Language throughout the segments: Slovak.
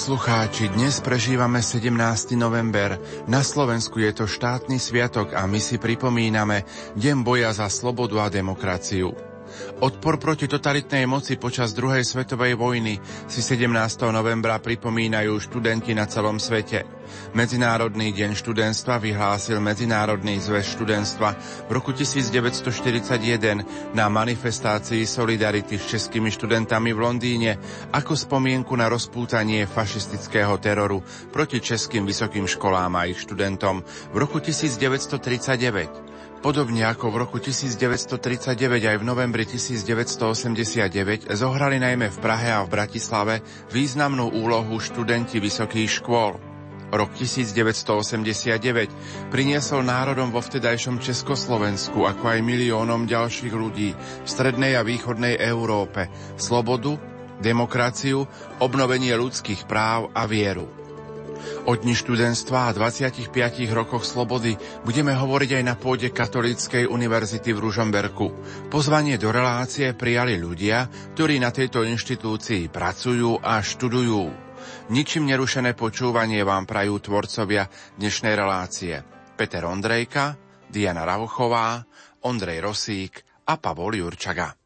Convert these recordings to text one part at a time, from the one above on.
poslucháči, dnes prežívame 17. november. Na Slovensku je to štátny sviatok a my si pripomíname Deň boja za slobodu a demokraciu. Odpor proti totalitnej moci počas druhej svetovej vojny si 17. novembra pripomínajú študenti na celom svete. Medzinárodný deň študentstva vyhlásil Medzinárodný zväz študentstva v roku 1941 na manifestácii Solidarity s českými študentami v Londýne ako spomienku na rozpútanie fašistického teroru proti českým vysokým školám a ich študentom v roku 1939. Podobne ako v roku 1939 aj v novembri 1989 zohrali najmä v Prahe a v Bratislave významnú úlohu študenti vysokých škôl. Rok 1989 priniesol národom vo vtedajšom Československu, ako aj miliónom ďalších ľudí v strednej a východnej Európe, slobodu, demokraciu, obnovenie ľudských práv a vieru. O dni študentstva a 25 rokoch slobody budeme hovoriť aj na pôde Katolíckej univerzity v Ružomberku. Pozvanie do relácie prijali ľudia, ktorí na tejto inštitúcii pracujú a študujú. Ničím nerušené počúvanie vám prajú tvorcovia dnešnej relácie. Peter Ondrejka, Diana Rauchová, Ondrej Rosík a Pavol Jurčaga.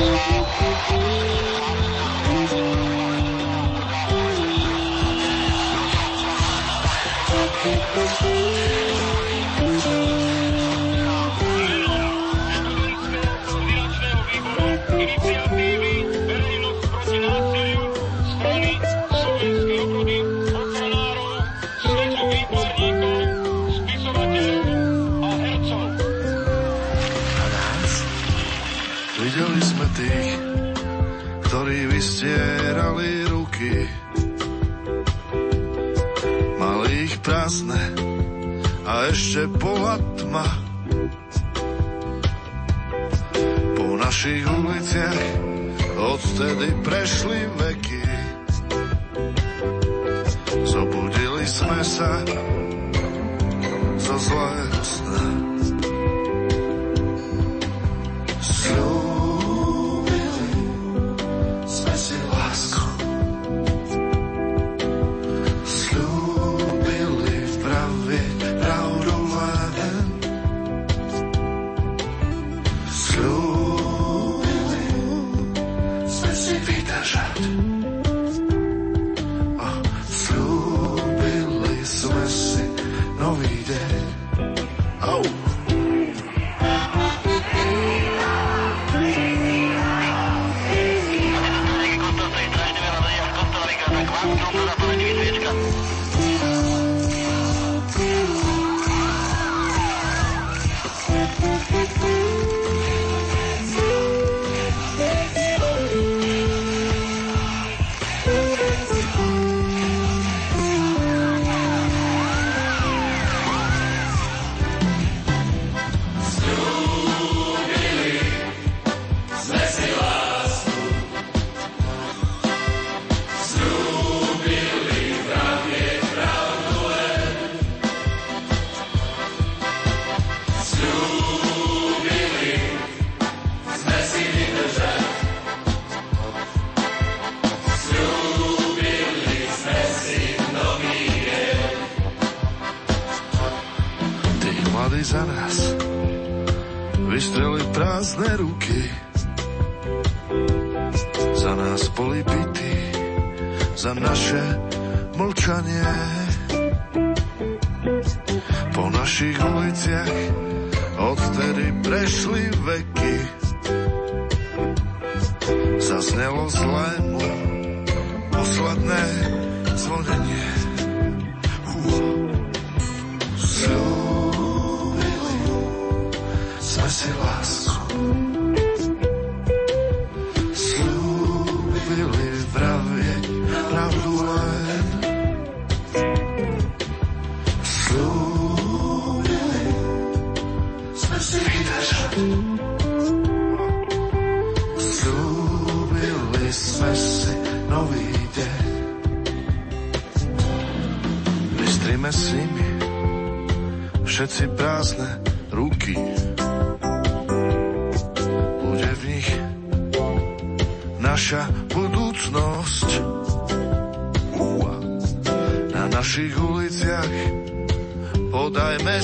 prázdne ešte bola tma. Po našich uliciach odtedy prešli veky. Zobudili sme sa zo zlého sna.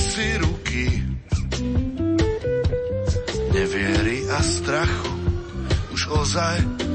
Si ruky. Neviery a strachu už ozaj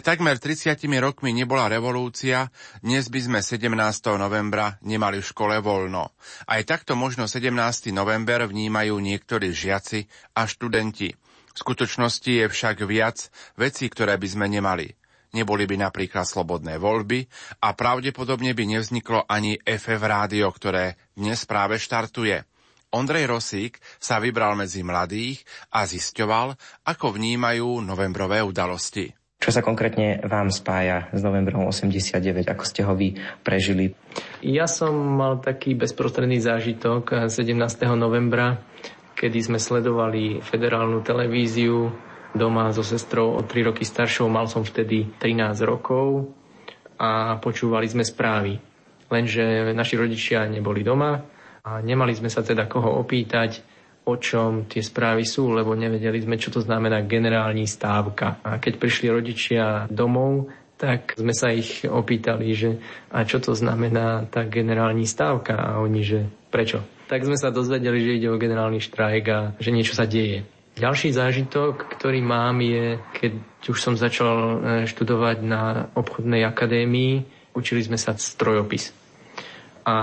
pred takmer 30 rokmi nebola revolúcia, dnes by sme 17. novembra nemali v škole voľno. Aj takto možno 17. november vnímajú niektorí žiaci a študenti. V skutočnosti je však viac vecí, ktoré by sme nemali. Neboli by napríklad slobodné voľby a pravdepodobne by nevzniklo ani FF rádio, ktoré dnes práve štartuje. Ondrej Rosík sa vybral medzi mladých a zisťoval, ako vnímajú novembrové udalosti. Čo sa konkrétne vám spája s novembrom 89, ako ste ho vy prežili? Ja som mal taký bezprostredný zážitok 17. novembra, kedy sme sledovali federálnu televíziu doma so sestrou o 3 roky staršou. Mal som vtedy 13 rokov a počúvali sme správy. Lenže naši rodičia neboli doma a nemali sme sa teda koho opýtať, o čom tie správy sú, lebo nevedeli sme, čo to znamená generálni stávka. A keď prišli rodičia domov, tak sme sa ich opýtali, že a čo to znamená tá generálni stávka a oni, že prečo. Tak sme sa dozvedeli, že ide o generálny štrajk a že niečo sa deje. Ďalší zážitok, ktorý mám je, keď už som začal e, študovať na obchodnej akadémii, učili sme sa strojopis a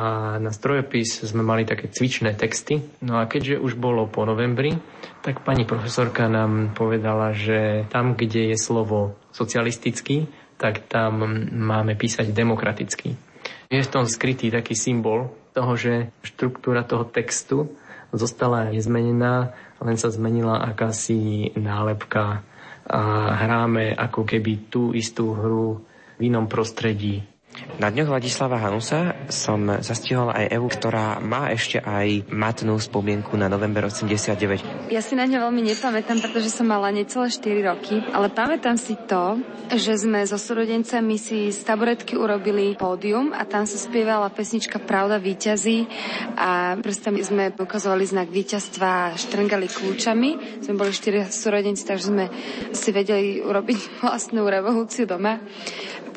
na strojopis sme mali také cvičné texty. No a keďže už bolo po novembri, tak pani profesorka nám povedala, že tam, kde je slovo socialistický, tak tam máme písať demokraticky. Je v tom skrytý taký symbol toho, že štruktúra toho textu zostala nezmenená, len sa zmenila akási nálepka a hráme ako keby tú istú hru v inom prostredí. Na dňoch Vladislava Hanusa som zastihol aj Evu, ktorá má ešte aj matnú spomienku na november 89. Ja si na ňo veľmi nepamätám, pretože som mala necelé 4 roky, ale pamätám si to, že sme so súrodencami si z taburetky urobili pódium a tam sa spievala pesnička Pravda víťazí a proste sme ukazovali znak víťazstva štrngali kľúčami. Sme boli 4 súrodenci, takže sme si vedeli urobiť vlastnú revolúciu doma.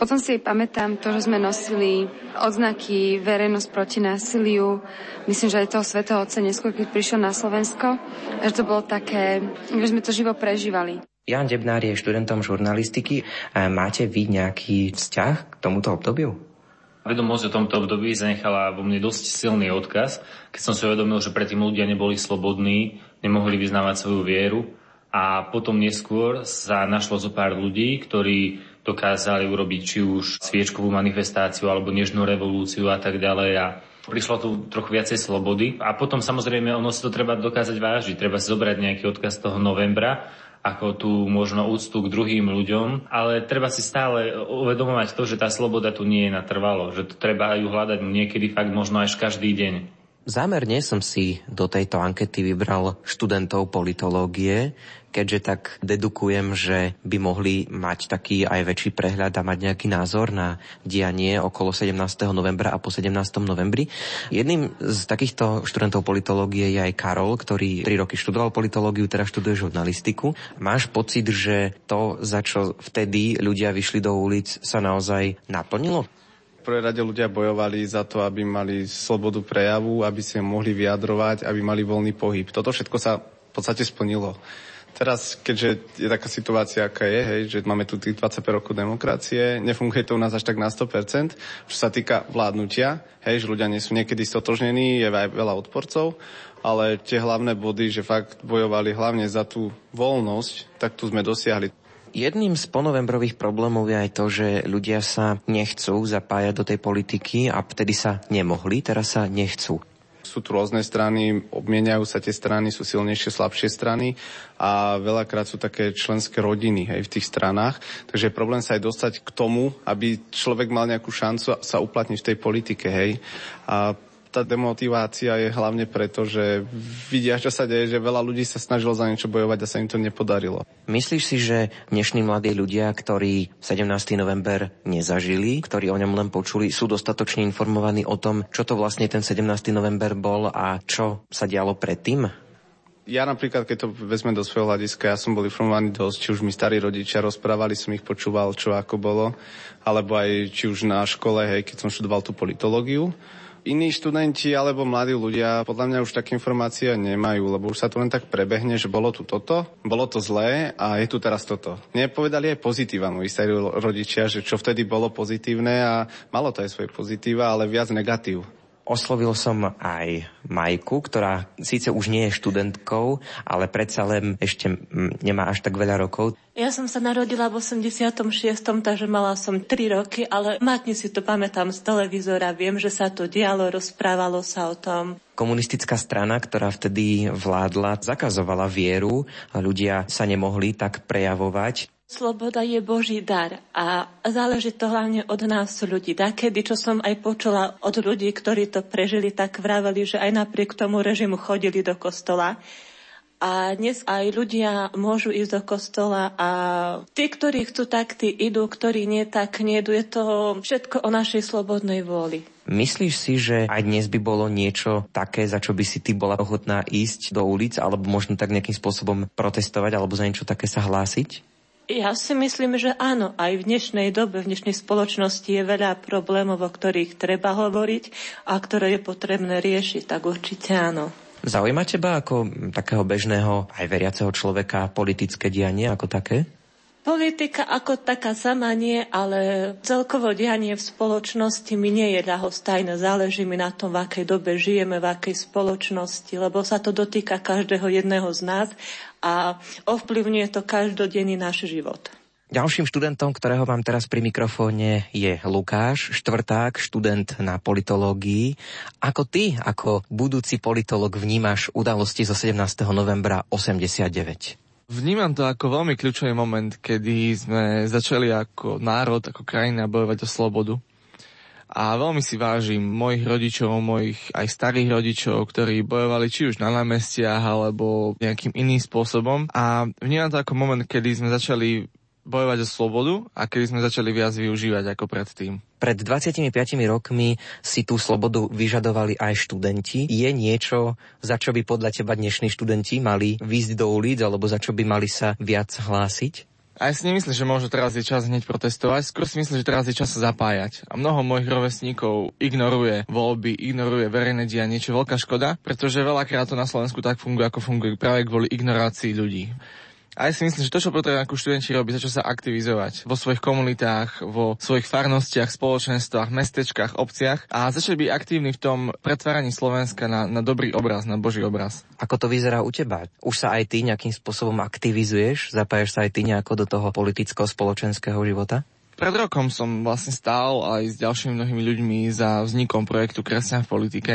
Potom si pamätám to, že sme nosili odznaky verejnosť proti násiliu. Myslím, že aj toho svetého otca neskôr, keď prišiel na Slovensko. A že to bolo také, že sme to živo prežívali. Jan Debnár je študentom žurnalistiky. Máte vy nejaký vzťah k tomuto obdobiu? Vedomosť o tomto období zanechala vo mne dosť silný odkaz, keď som si uvedomil, že predtým ľudia neboli slobodní, nemohli vyznávať svoju vieru a potom neskôr sa našlo zo pár ľudí, ktorí dokázali urobiť či už sviečkovú manifestáciu alebo nežnú revolúciu a tak ďalej a prišlo tu trochu viacej slobody. A potom samozrejme ono si to treba dokázať vážiť, treba si zobrať nejaký odkaz toho novembra ako tú možno úctu k druhým ľuďom, ale treba si stále uvedomovať to, že tá sloboda tu nie je natrvalo, že to treba ju hľadať niekedy fakt možno až každý deň. Zámerne som si do tejto ankety vybral študentov politológie, keďže tak dedukujem, že by mohli mať taký aj väčší prehľad a mať nejaký názor na dianie okolo 17. novembra a po 17. novembri. Jedným z takýchto študentov politológie je aj Karol, ktorý 3 roky študoval politológiu, teraz študuje žurnalistiku. Máš pocit, že to, za čo vtedy ľudia vyšli do ulic, sa naozaj naplnilo? V prvé rade ľudia bojovali za to, aby mali slobodu prejavu, aby si mohli vyjadrovať, aby mali voľný pohyb. Toto všetko sa v podstate splnilo. Teraz, keďže je taká situácia, aká je, hej, že máme tu tých 25 rokov demokracie, nefunguje to u nás až tak na 100%, čo sa týka vládnutia, hej, že ľudia nie sú niekedy stotožnení, je aj veľa odporcov, ale tie hlavné body, že fakt bojovali hlavne za tú voľnosť, tak tu sme dosiahli. Jedným z ponovembrových problémov je aj to, že ľudia sa nechcú zapájať do tej politiky a vtedy sa nemohli, teraz sa nechcú. Sú tu rôzne strany, obmieniajú sa tie strany, sú silnejšie, slabšie strany a veľakrát sú také členské rodiny hej, v tých stranách. Takže je problém sa aj dostať k tomu, aby človek mal nejakú šancu sa uplatniť v tej politike. Hej. A tá demotivácia je hlavne preto, že vidia, čo sa deje, že veľa ľudí sa snažilo za niečo bojovať a sa im to nepodarilo. Myslíš si, že dnešní mladí ľudia, ktorí 17. november nezažili, ktorí o ňom len počuli, sú dostatočne informovaní o tom, čo to vlastne ten 17. november bol a čo sa dialo predtým? ja napríklad, keď to vezme do svojho hľadiska, ja som bol informovaný dosť, či už mi starí rodičia rozprávali, som ich počúval, čo ako bolo, alebo aj či už na škole, hej, keď som študoval tú politológiu. Iní študenti alebo mladí ľudia podľa mňa už také informácie nemajú, lebo už sa to len tak prebehne, že bolo tu toto, bolo to zlé a je tu teraz toto. Nepovedali aj pozitíva moji starí rodičia, že čo vtedy bolo pozitívne a malo to aj svoje pozitíva, ale viac negatív. Oslovil som aj Majku, ktorá síce už nie je študentkou, ale predsa len ešte nemá až tak veľa rokov. Ja som sa narodila v 86., takže mala som 3 roky, ale matne si to pamätám z televízora, viem, že sa to dialo, rozprávalo sa o tom. Komunistická strana, ktorá vtedy vládla, zakazovala vieru a ľudia sa nemohli tak prejavovať. Sloboda je Boží dar a záleží to hlavne od nás ľudí. Takedy, čo som aj počula od ľudí, ktorí to prežili, tak vraveli, že aj napriek tomu režimu chodili do kostola. A dnes aj ľudia môžu ísť do kostola a tí, ktorí chcú, tak tí idú, ktorí nie, tak nie. Je to všetko o našej slobodnej vôli. Myslíš si, že aj dnes by bolo niečo také, za čo by si ty bola ochotná ísť do ulic, alebo možno tak nejakým spôsobom protestovať, alebo za niečo také sa hlásiť? Ja si myslím, že áno. Aj v dnešnej dobe, v dnešnej spoločnosti je veľa problémov, o ktorých treba hovoriť a ktoré je potrebné riešiť. Tak určite áno. Zaujíma teba ako takého bežného aj veriaceho človeka politické dianie ako také? Politika ako taká sama nie, ale celkovo dianie v spoločnosti mi nie je ľahostajné. Záleží mi na tom, v akej dobe žijeme, v akej spoločnosti, lebo sa to dotýka každého jedného z nás a ovplyvňuje to každodenný náš život. Ďalším študentom, ktorého mám teraz pri mikrofóne, je Lukáš, štvrták, študent na politológii. Ako ty, ako budúci politolog, vnímaš udalosti zo 17. novembra 89? Vnímam to ako veľmi kľúčový moment, kedy sme začali ako národ, ako krajina bojovať o slobodu. A veľmi si vážim mojich rodičov, mojich aj starých rodičov, ktorí bojovali či už na námestiach alebo nejakým iným spôsobom. A vnímam to ako moment, kedy sme začali bojovať o slobodu a kedy sme začali viac využívať ako predtým. Pred 25 rokmi si tú slobodu vyžadovali aj študenti. Je niečo, za čo by podľa teba dnešní študenti mali výjsť do ulic, alebo za čo by mali sa viac hlásiť? A ja si nemyslím, že možno teraz je čas hneď protestovať, skôr si myslím, že teraz je čas sa zapájať. A mnoho mojich rovesníkov ignoruje voľby, ignoruje verejné dianie, čo veľká škoda, pretože veľakrát to na Slovensku tak funguje, ako funguje práve kvôli ignorácii ľudí. A ja si myslím, že to, čo potrebujú ako študenti robiť, za sa aktivizovať vo svojich komunitách, vo svojich farnostiach, spoločenstvách, mestečkách, obciach a začať byť aktívni v tom pretváraní Slovenska na, na dobrý obraz, na Boží obraz. Ako to vyzerá u teba? Už sa aj ty nejakým spôsobom aktivizuješ? Zapájaš sa aj ty nejako do toho politicko-spoločenského života? Pred rokom som vlastne stál aj s ďalšími mnohými ľuďmi za vznikom projektu Kresťan v politike.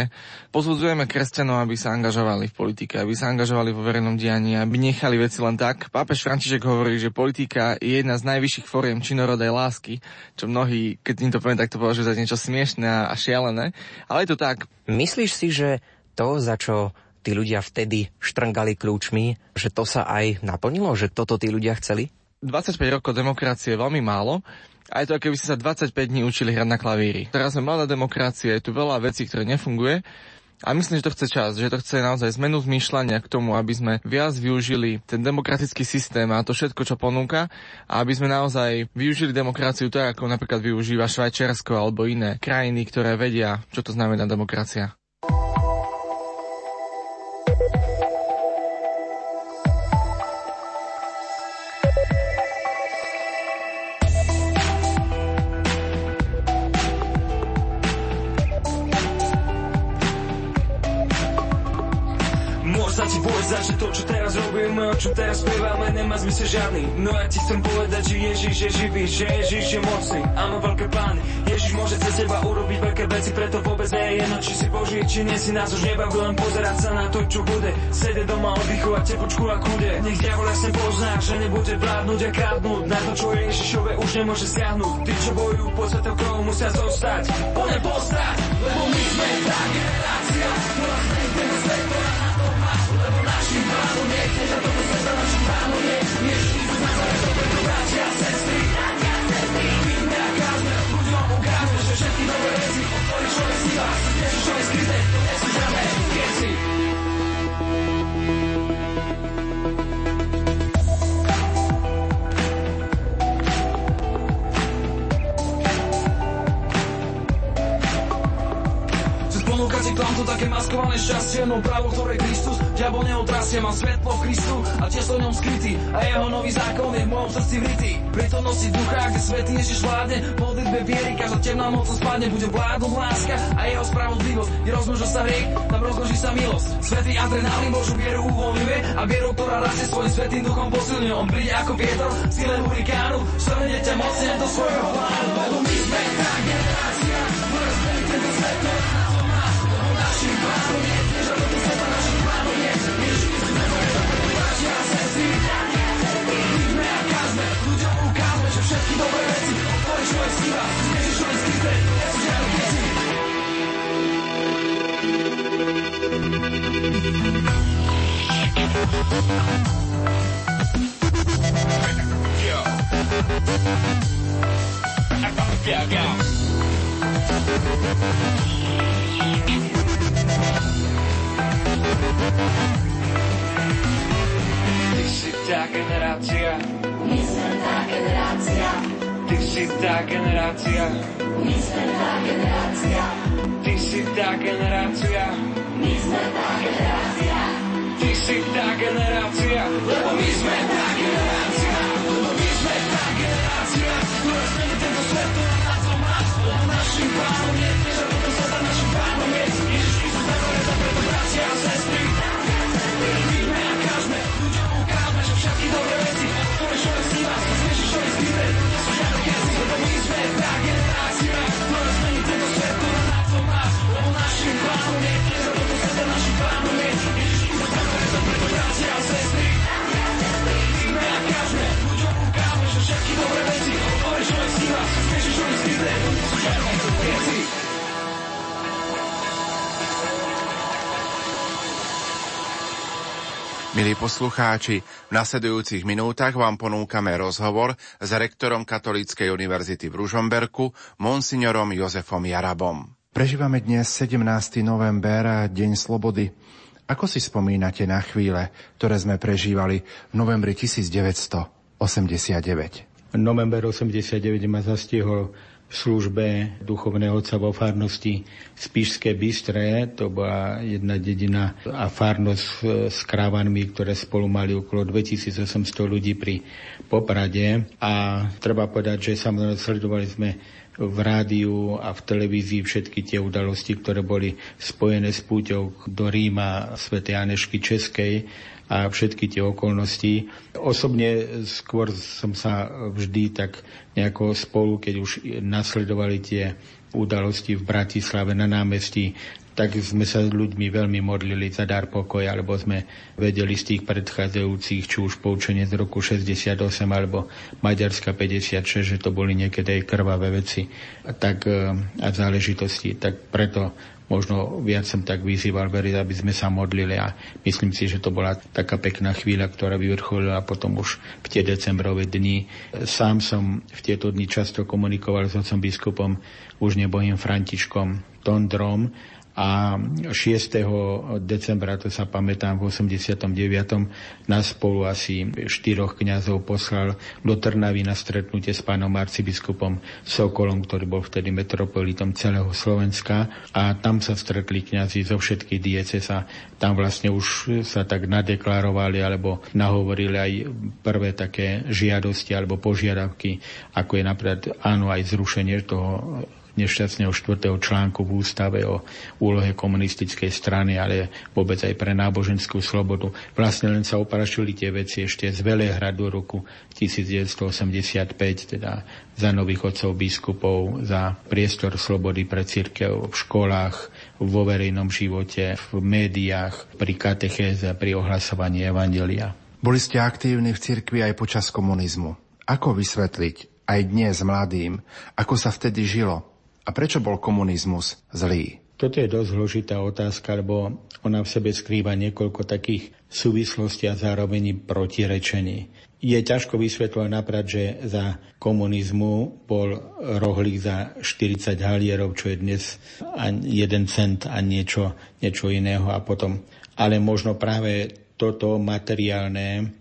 Pozbudzujeme kresťanov, aby sa angažovali v politike, aby sa angažovali vo verejnom dianí, aby nechali veci len tak. Pápež František hovorí, že politika je jedna z najvyšších fóriem činorodej lásky, čo mnohí, keď im to poviem, tak to považujú za niečo smiešné a šialené. Ale je to tak. Myslíš si, že to, za čo tí ľudia vtedy štrngali kľúčmi, že to sa aj naplnilo, že toto tí ľudia chceli? 25 rokov demokracie je veľmi málo. A je to, keby ste sa 25 dní učili hrať na klavíri. Teraz sme mladá demokracia, je tu veľa vecí, ktoré nefunguje. A myslím, že to chce čas, že to chce naozaj zmenu zmýšľania k tomu, aby sme viac využili ten demokratický systém a to všetko, čo ponúka, a aby sme naozaj využili demokraciu tak, ako napríklad využíva Švajčiarsko alebo iné krajiny, ktoré vedia, čo to znamená demokracia. To, čo teraz robíme, o čo teraz spievame, nemá zmysel žiadny. No ja ti chcem povedať, že Ježiš je živý, že Ježiš je mocný a má veľké plány. Ježiš môže cez teba urobiť veľké veci, preto vôbec nie je jedno, či si Boží, či nie si nás už nebaví len pozerať sa na to, čo bude. Sede doma, oddychovať tepočku a kúde. Nech diavol jasne pozná, že nebude vládnuť a krádnuť. Na to, čo je Ježišové, už nemôže siahnuť. Tí, čo bojujú po svetou krov, musia zostať. Plne postať, lebo my sme tá generácia, si klam to také maskované šťastie, no právo, ktoré Kristus, diabol neotrasie, mám svetlo v Kristu a v ňom skrytý a jeho nový zákon je v mojom srdci vrytý. Prítomnosti ducha, kde svetý Ježiš vládne, modlitbe viery, každá temná moc spadne, bude vládnuť láska a jeho spravodlivosť. Je rozmnožil sa hriech, tam rozloží sa milosť. Svetý adrenalín Božú vieru uvoľňuje a vieru, ktorá rastie svojim svetým duchom posilňuje. On príde ako vietor, sile hurikánu, strhne ťa mocne do svojho plánu, lebo my sme tá generácia. Ty si tá generácia. My. Ty si tá generácia. Lebo my sme tá generácia. Lebo my sme tá generácia. Na to má. Lebo našim je, Milí poslucháči, v nasledujúcich minútach vám ponúkame rozhovor s rektorom Katolíckej univerzity v Ružomberku, monsignorom Jozefom Jarabom. Prežívame dnes 17. november, Deň slobody. Ako si spomínate na chvíle, ktoré sme prežívali v novembri 1989? November 89 ma zastihol službe duchovného otca vo farnosti Spišské Bystre. To bola jedna dedina a farnosť s krávanmi, ktoré spolu mali okolo 2800 ľudí pri Poprade. A treba povedať, že samozrejme sledovali sme v rádiu a v televízii všetky tie udalosti, ktoré boli spojené s púťou do Ríma Sv. Janešky Českej a všetky tie okolnosti. Osobne skôr som sa vždy tak nejako spolu, keď už nasledovali tie udalosti v Bratislave na námestí, tak sme sa s ľuďmi veľmi modlili za dar pokoja, alebo sme vedeli z tých predchádzajúcich, či už poučenie z roku 68 alebo Maďarska 56, že to boli niekedy aj krvavé veci tak, e, a záležitosti. Tak preto možno viac som tak vyzýval veriť, aby sme sa modlili a myslím si, že to bola taká pekná chvíľa, ktorá vyvrcholila potom už v tie decembrové dni. Sám som v tieto dni často komunikoval s otcom biskupom už nebohým Františkom Tondrom, a 6. decembra, to sa pamätám, v 89. nás spolu asi štyroch kňazov poslal do Trnavy na stretnutie s pánom arcibiskupom Sokolom, ktorý bol vtedy metropolitom celého Slovenska a tam sa stretli kňazi zo všetkých dieces a tam vlastne už sa tak nadeklarovali alebo nahovorili aj prvé také žiadosti alebo požiadavky, ako je napríklad áno aj zrušenie toho nešťastného štvrtého článku v ústave o úlohe komunistickej strany, ale vôbec aj pre náboženskú slobodu. Vlastne len sa oparašili tie veci ešte z Velehradu roku 1985, teda za nových otcov biskupov, za priestor slobody pre církev v školách, vo verejnom živote, v médiách, pri katechéze, pri ohlasovaní Evangelia. Boli ste aktívni v cirkvi aj počas komunizmu. Ako vysvetliť aj dnes mladým, ako sa vtedy žilo? A prečo bol komunizmus zlý? Toto je dosť zložitá otázka, lebo ona v sebe skrýva niekoľko takých súvislostí a zároveň protirečení. Je ťažko vysvetľovať napríklad, že za komunizmu bol rohlík za 40 halierov, čo je dnes 1 cent a niečo, niečo iného a potom. Ale možno práve toto materiálne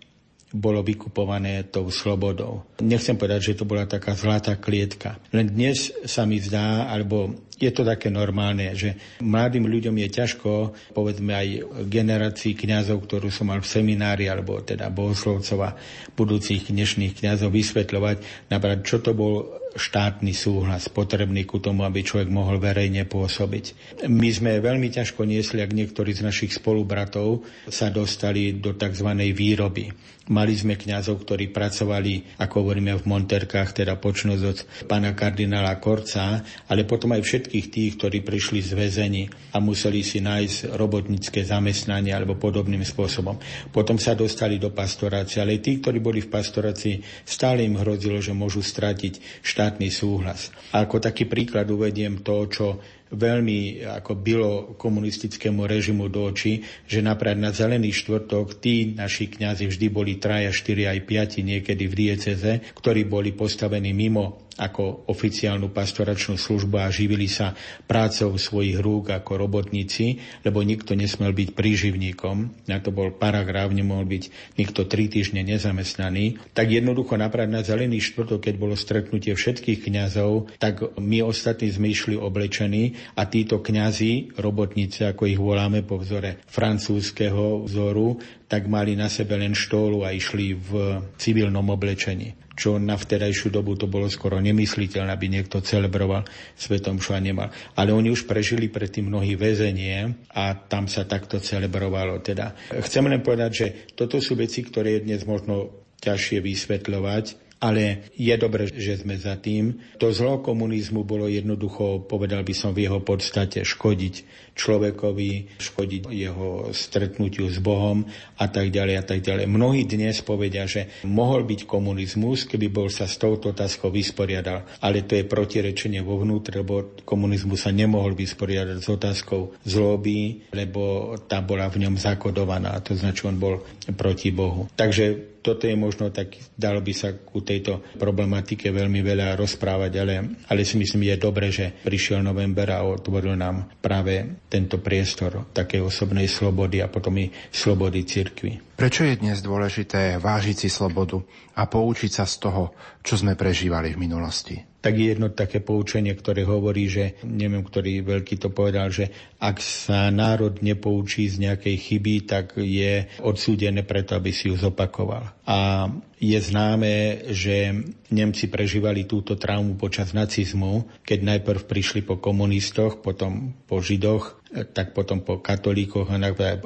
bolo vykupované tou slobodou. Nechcem povedať, že to bola taká zlatá klietka. Len dnes sa mi zdá, alebo je to také normálne, že mladým ľuďom je ťažko, povedzme aj generácii kňazov, ktorú som mal v seminári, alebo teda bohoslovcov a budúcich dnešných kňazov vysvetľovať, napríklad čo to bol štátny súhlas potrebný ku tomu, aby človek mohol verejne pôsobiť. My sme veľmi ťažko niesli, ak niektorí z našich spolubratov sa dostali do tzv. výroby. Mali sme kňazov, ktorí pracovali, ako hovoríme v Monterkách, teda počnúť od pána kardinála Korca, ale potom aj všetkých tých, ktorí prišli z väzení a museli si nájsť robotnícke zamestnanie alebo podobným spôsobom. Potom sa dostali do pastorácie, ale tí, ktorí boli v pastorácii, stále im hrozilo, že môžu stratiť štátny súhlas. A ako taký príklad uvediem to, čo veľmi ako bylo komunistickému režimu do očí, že napríklad na Zelený štvrtok tí naši kňazi vždy boli traja, štyri aj piati niekedy v dieceze, ktorí boli postavení mimo ako oficiálnu pastoračnú službu a živili sa prácou svojich rúk ako robotníci, lebo nikto nesmel byť príživníkom, na to bol paragraf, nemohol byť nikto tri týždne nezamestnaný, tak jednoducho napravať na zelený štvrtok, keď bolo stretnutie všetkých kňazov, tak my ostatní sme išli oblečení a títo kňazi, robotníci, ako ich voláme po vzore francúzského vzoru, tak mali na sebe len štólu a išli v civilnom oblečení čo na vtedajšiu dobu to bolo skoro nemysliteľné, aby niekto celebroval Svetom a nemal. Ale oni už prežili predtým mnohí väzenie a tam sa takto celebrovalo. Teda. Chcem len povedať, že toto sú veci, ktoré je dnes možno ťažšie vysvetľovať, ale je dobre, že sme za tým. To zlo komunizmu bolo jednoducho, povedal by som v jeho podstate, škodiť človekovi, škodiť jeho stretnutiu s Bohom a tak ďalej a tak ďalej. Mnohí dnes povedia, že mohol byť komunizmus, keby bol sa s touto otázkou vysporiadal, ale to je protirečenie vo vnútre, lebo komunizmus sa nemohol vysporiadať s otázkou zloby, lebo tá bola v ňom zakodovaná, to značí, on bol proti Bohu. Takže toto je možno tak, dalo by sa ku tejto problematike veľmi veľa rozprávať, ale, ale si myslím, je dobre, že prišiel november a otvoril nám práve tento priestor takej osobnej slobody a potom i slobody cirkvi. Prečo je dnes dôležité vážiť si slobodu a poučiť sa z toho, čo sme prežívali v minulosti? Tak je jedno také poučenie, ktoré hovorí, že neviem, ktorý veľký to povedal, že ak sa národ nepoučí z nejakej chyby, tak je odsúdené preto, aby si ju zopakoval. A je známe, že Nemci prežívali túto traumu počas nacizmu, keď najprv prišli po komunistoch, potom po židoch, tak potom po katolíkoch a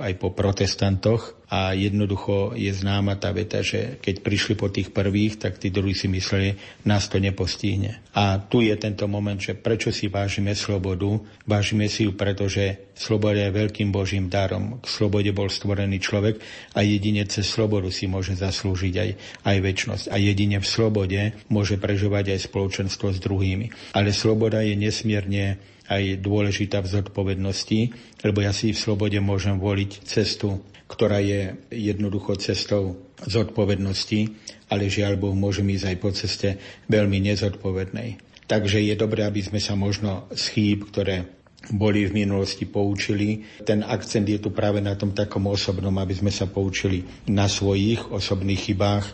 aj po protestantoch. A jednoducho je známa tá veta, že keď prišli po tých prvých, tak tí druhí si mysleli, nás to nepostihne. A tu je tento moment, že prečo si vážime slobodu? Vážime si ju, pretože sloboda je veľkým božím darom. K slobode bol stvorený človek a jedine cez slobodu si môže zaslúžiť aj, aj väčnosť. A jedine v slobode môže prežívať aj spoločenstvo s druhými. Ale sloboda je nesmierne aj dôležitá v zodpovednosti, lebo ja si v slobode môžem voliť cestu, ktorá je jednoducho cestou zodpovednosti, ale žiaľ Bohu môžem ísť aj po ceste veľmi nezodpovednej. Takže je dobré, aby sme sa možno z chýb, ktoré boli v minulosti poučili. Ten akcent je tu práve na tom takom osobnom, aby sme sa poučili na svojich osobných chybách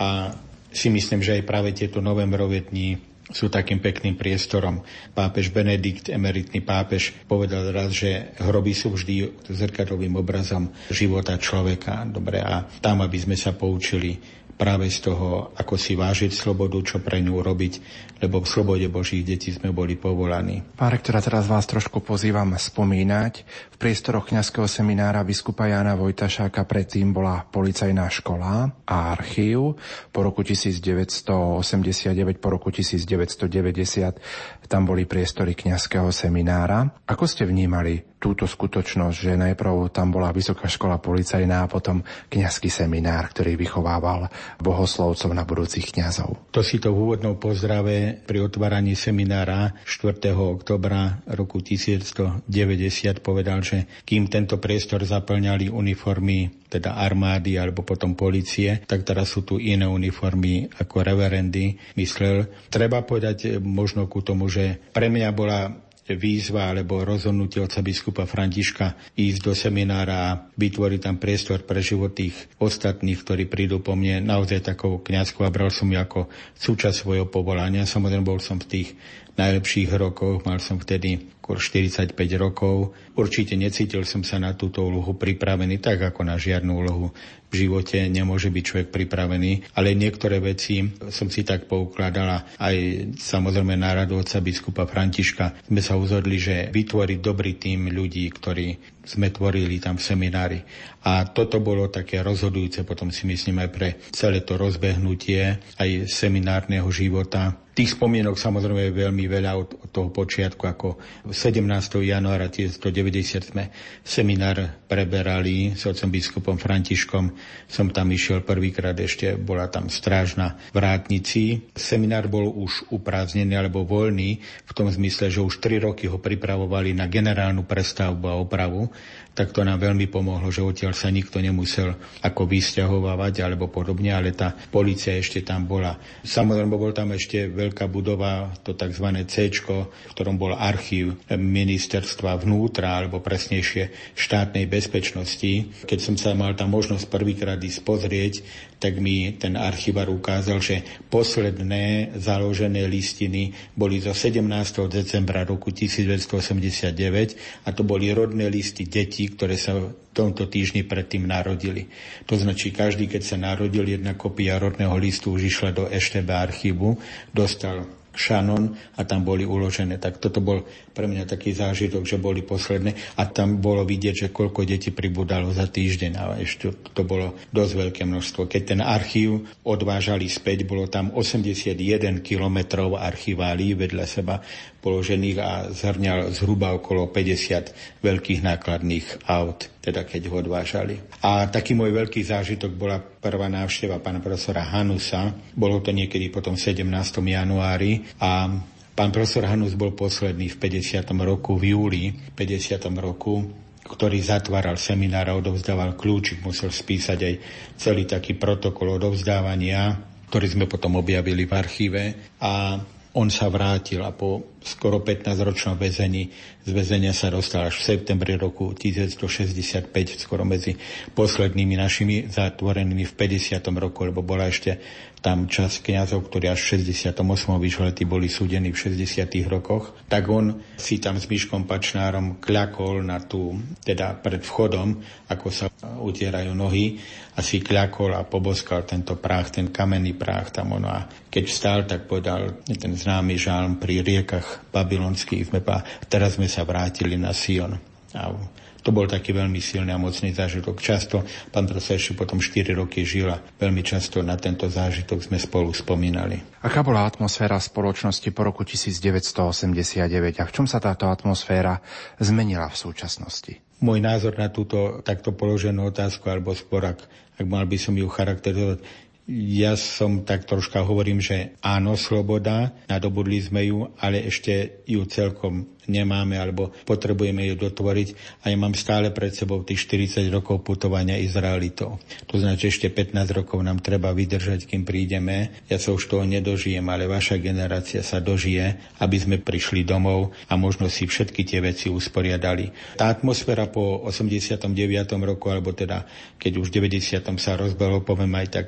a si myslím, že aj práve tieto novembrové dni sú takým pekným priestorom. Pápež Benedikt, emeritný pápež, povedal raz, že hroby sú vždy zrkadlovým obrazom života človeka. Dobre, a tam, aby sme sa poučili práve z toho, ako si vážiť slobodu, čo pre ňu robiť, lebo v slobode Božích detí sme boli povolaní. Pán rektora, teraz vás trošku pozývam spomínať. V priestoroch kňazského seminára biskupa Jana Vojtašáka predtým bola policajná škola a archív. Po roku 1989, po roku 1990 tam boli priestory kňazského seminára. Ako ste vnímali túto skutočnosť, že najprv tam bola vysoká škola policajná a potom kňazský seminár, ktorý vychovával bohoslovcov na budúcich kňazov? To si to v úvodnom pozdrave pri otváraní seminára 4. oktobra roku 1990 povedal, že kým tento priestor zaplňali uniformy teda armády alebo potom policie, tak teraz sú tu iné uniformy ako reverendy. Myslel, treba povedať možno ku tomu, že pre mňa bola výzva alebo rozhodnutie otca biskupa Františka ísť do seminára a vytvoriť tam priestor pre život tých ostatných, ktorí prídu po mne naozaj takou kniazkou a bral som ju ako súčasť svojho povolania. Samozrejme bol som v tých najlepších rokoch, mal som vtedy 45 rokov. Určite necítil som sa na túto úlohu pripravený, tak ako na žiadnu úlohu v živote nemôže byť človek pripravený, ale niektoré veci som si tak poukladala aj samozrejme na radu otca biskupa Františka. Sme sa uzhodli, že vytvoriť dobrý tým ľudí, ktorí sme tvorili tam v seminári. A toto bolo také rozhodujúce, potom si myslím aj pre celé to rozbehnutie aj seminárneho života. Tých spomienok samozrejme je veľmi veľa od, od toho počiatku, ako 17. januára 1990 sme seminár preberali s otcom biskupom Františkom. Som tam išiel prvýkrát, ešte bola tam strážna vrátnici. Seminár bol už uprázdnený alebo voľný v tom zmysle, že už tri roky ho pripravovali na generálnu prestavbu a opravu tak to nám veľmi pomohlo, že odtiaľ sa nikto nemusel ako vysťahovávať alebo podobne, ale tá policia ešte tam bola. Samozrejme, bol tam ešte veľká budova, to tzv. C, v ktorom bol archív ministerstva vnútra, alebo presnejšie štátnej bezpečnosti. Keď som sa mal tam možnosť prvýkrát ísť pozrieť, tak mi ten archivár ukázal, že posledné založené listiny boli zo 17. decembra roku 1989 a to boli rodné listy detí, ktoré sa v tomto týždni predtým narodili. To značí, každý, keď sa narodil, jedna kopia rodného listu už išla do EŠTB archívu, dostal šanon a tam boli uložené. Tak toto bol pre mňa taký zážitok, že boli posledné a tam bolo vidieť, že koľko detí pribudalo za týždeň a ešte to bolo dosť veľké množstvo. Keď ten archív odvážali späť, bolo tam 81 kilometrov archiválií vedľa seba položených a zhrňal zhruba okolo 50 veľkých nákladných aut, teda keď ho odvážali. A taký môj veľký zážitok bola prvá návšteva pána profesora Hanusa. Bolo to niekedy potom 17. januári a Pán profesor Hanus bol posledný v 50. roku, v júli 50. roku, ktorý zatváral seminár a odovzdával kľúčik, musel spísať aj celý taký protokol odovzdávania, ktorý sme potom objavili v archíve. A on sa vrátil a po skoro 15-ročnom väzení. Z väzenia sa dostal až v septembri roku 1965, skoro medzi poslednými našimi zatvorenými v 50. roku, lebo bola ešte tam čas kňazov, ktorí až v 68. vyšletí boli súdení v 60. rokoch, tak on si tam s Myškom Pačnárom kľakol na tú, teda pred vchodom, ako sa utierajú nohy a si kľakol a poboskal tento prach, ten kamenný prach tam ono a keď vstal, tak povedal ten známy žálm pri riekach babylonských, teraz sme sa vrátili na Sion. A to bol taký veľmi silný a mocný zážitok. Často pán profesor ešte potom 4 roky žil a veľmi často na tento zážitok sme spolu spomínali. Aká bola atmosféra spoločnosti po roku 1989 a v čom sa táto atmosféra zmenila v súčasnosti? Môj názor na túto takto položenú otázku, alebo skôr, ak, ak mal by som ju charakterizovať, ja som tak troška hovorím, že áno, sloboda, nadobudli sme ju, ale ešte ju celkom nemáme alebo potrebujeme ju dotvoriť a ja mám stále pred sebou tých 40 rokov putovania Izraelitov. To znamená, že ešte 15 rokov nám treba vydržať, kým prídeme. Ja sa už toho nedožijem, ale vaša generácia sa dožije, aby sme prišli domov a možno si všetky tie veci usporiadali. Tá atmosféra po 89. roku, alebo teda keď už v 90. sa rozbehlo, poviem aj tak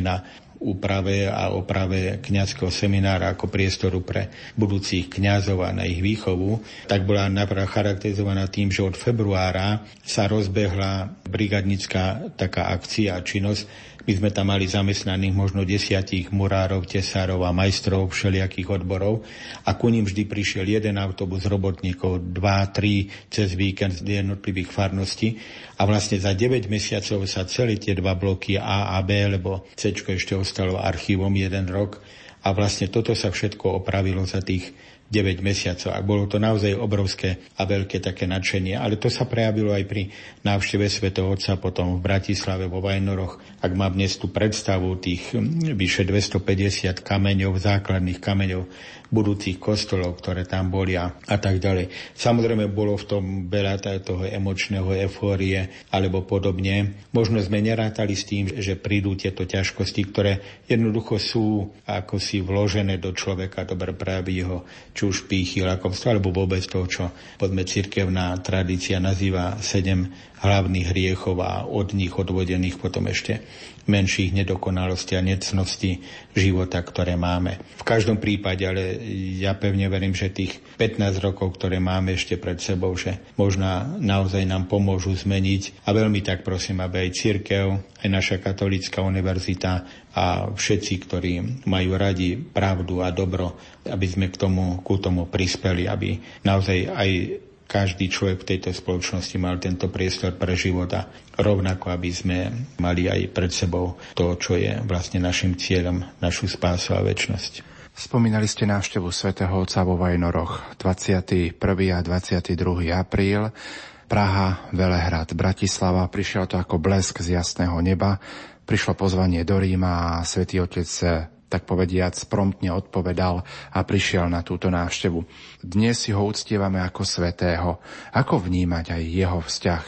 na úprave a oprave kňazského seminára ako priestoru pre budúcich kňazov a na ich výchovu, tak bola napríklad charakterizovaná tým, že od februára sa rozbehla brigadnická taká akcia a činnosť, my sme tam mali zamestnaných možno desiatich murárov, tesárov a majstrov všelijakých odborov. A ku ním vždy prišiel jeden autobus robotníkov, dva, tri cez víkend z jednotlivých farností. A vlastne za 9 mesiacov sa celé tie dva bloky A a B, lebo C ešte ostalo archívom jeden rok. A vlastne toto sa všetko opravilo za tých 9 mesiacov. A bolo to naozaj obrovské a veľké také nadšenie. Ale to sa prejavilo aj pri návšteve svätého Otca potom v Bratislave vo Vajnoroch. Ak mám dnes tú predstavu tých hm, vyše 250 kameňov, základných kameňov budúcich kostolov, ktoré tam boli a, a tak ďalej. Samozrejme bolo v tom veľa toho emočného efórie alebo podobne. Možno sme nerátali s tým, že prídu tieto ťažkosti, ktoré jednoducho sú ako si vložené do človeka, dobre prejaví ho či už pýchy, lakomstvo, alebo vôbec toho, čo podme cirkevná tradícia nazýva sedem hlavných hriechov a od nich odvodených potom ešte menších nedokonalostí a necností života, ktoré máme. V každom prípade, ale ja pevne verím, že tých 15 rokov, ktoré máme ešte pred sebou, že možno naozaj nám pomôžu zmeniť a veľmi tak prosím, aby aj církev, aj naša katolická univerzita a všetci, ktorí majú radi pravdu a dobro, aby sme k tomu, ku tomu prispeli, aby naozaj aj každý človek v tejto spoločnosti mal tento priestor pre a rovnako, aby sme mali aj pred sebou to, čo je vlastne našim cieľom, našu spásu a väčnosť. Spomínali ste návštevu svätého Otca vo Vajnoroch 21. a 22. apríl. Praha, Velehrad, Bratislava. Prišiel to ako blesk z jasného neba. Prišlo pozvanie do Ríma a svätý Otec tak povediac, promptne odpovedal a prišiel na túto návštevu. Dnes si ho uctievame ako svetého. Ako vnímať aj jeho vzťah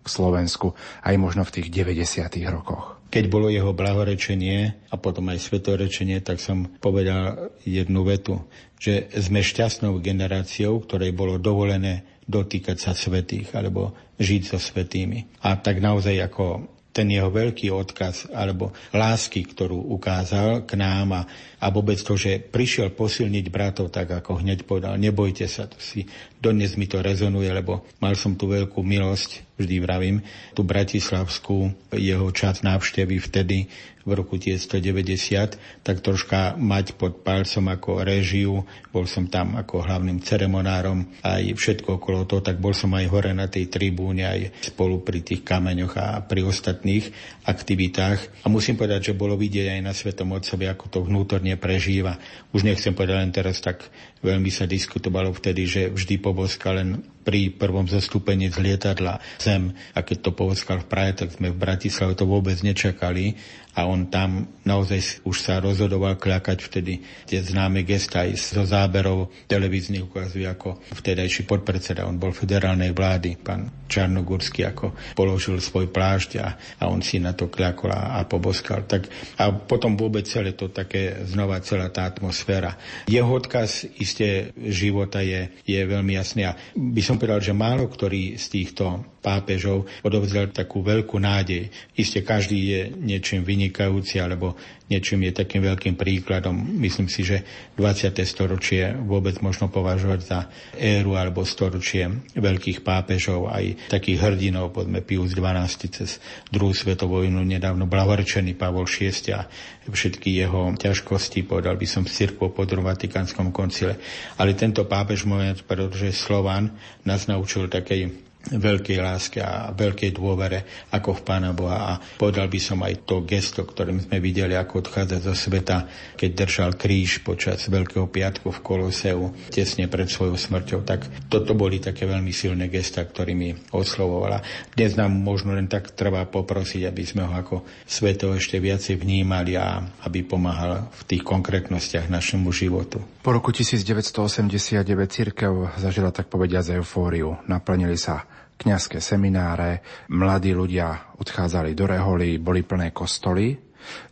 k Slovensku, aj možno v tých 90. rokoch? Keď bolo jeho blahorečenie a potom aj svetorečenie, tak som povedal jednu vetu, že sme šťastnou generáciou, ktorej bolo dovolené dotýkať sa svetých alebo žiť so svetými. A tak naozaj ako ten jeho veľký odkaz alebo lásky, ktorú ukázal k nám a, a vôbec to, že prišiel posilniť bratov, tak ako hneď povedal, nebojte sa, to si dodnes mi to rezonuje, lebo mal som tú veľkú milosť, vždy vravím, tú bratislavskú jeho čas návštevy vtedy v roku 1990, tak troška mať pod palcom ako režiu, bol som tam ako hlavným ceremonárom, aj všetko okolo toho, tak bol som aj hore na tej tribúne, aj spolu pri tých kameňoch a pri ostatných aktivitách. A musím povedať, že bolo vidieť aj na Svetom Otcovi, ako to vnútorne prežíva. Už nechcem povedať len teraz, tak veľmi sa diskutovalo vtedy, že vždy poboskal len pri prvom zastúpení z lietadla zem. A keď to povoskal v Prahe, tak sme v Bratislave to vôbec nečakali. A on tam naozaj už sa rozhodoval kľakať vtedy tie známe gesta aj zo záberov televíznych ukazuje ako vtedajší podpredseda, on bol federálnej vlády, pán Čarnogórsky, ako položil svoj plášť a, a on si na to kľakol a, a poboskal. Tak, a potom vôbec celé to také znova celá tá atmosféra. Jeho odkaz isté života je, je veľmi jasný. A by som povedal, že málo ktorý z týchto pápežov odovzdal takú veľkú nádej. Isté každý je niečím vynikajúci alebo niečím je takým veľkým príkladom. Myslím si, že 20. storočie vôbec možno považovať za éru alebo storočie veľkých pápežov, aj takých hrdinov, podme Pius XII cez druhú svetovú vojnu, nedávno blavorečený Pavol VI a všetky jeho ťažkosti, povedal by som, s cirkvou po druhom Vatikánskom koncile. Ale tento pápež, moment, pretože Slovan nás naučil takej veľkej láske a veľkej dôvere ako v Pána Boha. A povedal by som aj to gesto, ktorým sme videli, ako odchádza zo sveta, keď držal kríž počas Veľkého piatku v Koloseu, tesne pred svojou smrťou. Tak toto boli také veľmi silné gesta, ktorými oslovovala. Dnes nám možno len tak treba poprosiť, aby sme ho ako sveto ešte viacej vnímali a aby pomáhal v tých konkrétnostiach našemu životu. Po roku 1989 církev zažila tak povediať eufóriu. Naplnili sa kňazské semináre, mladí ľudia odchádzali do reholy, boli plné kostoly.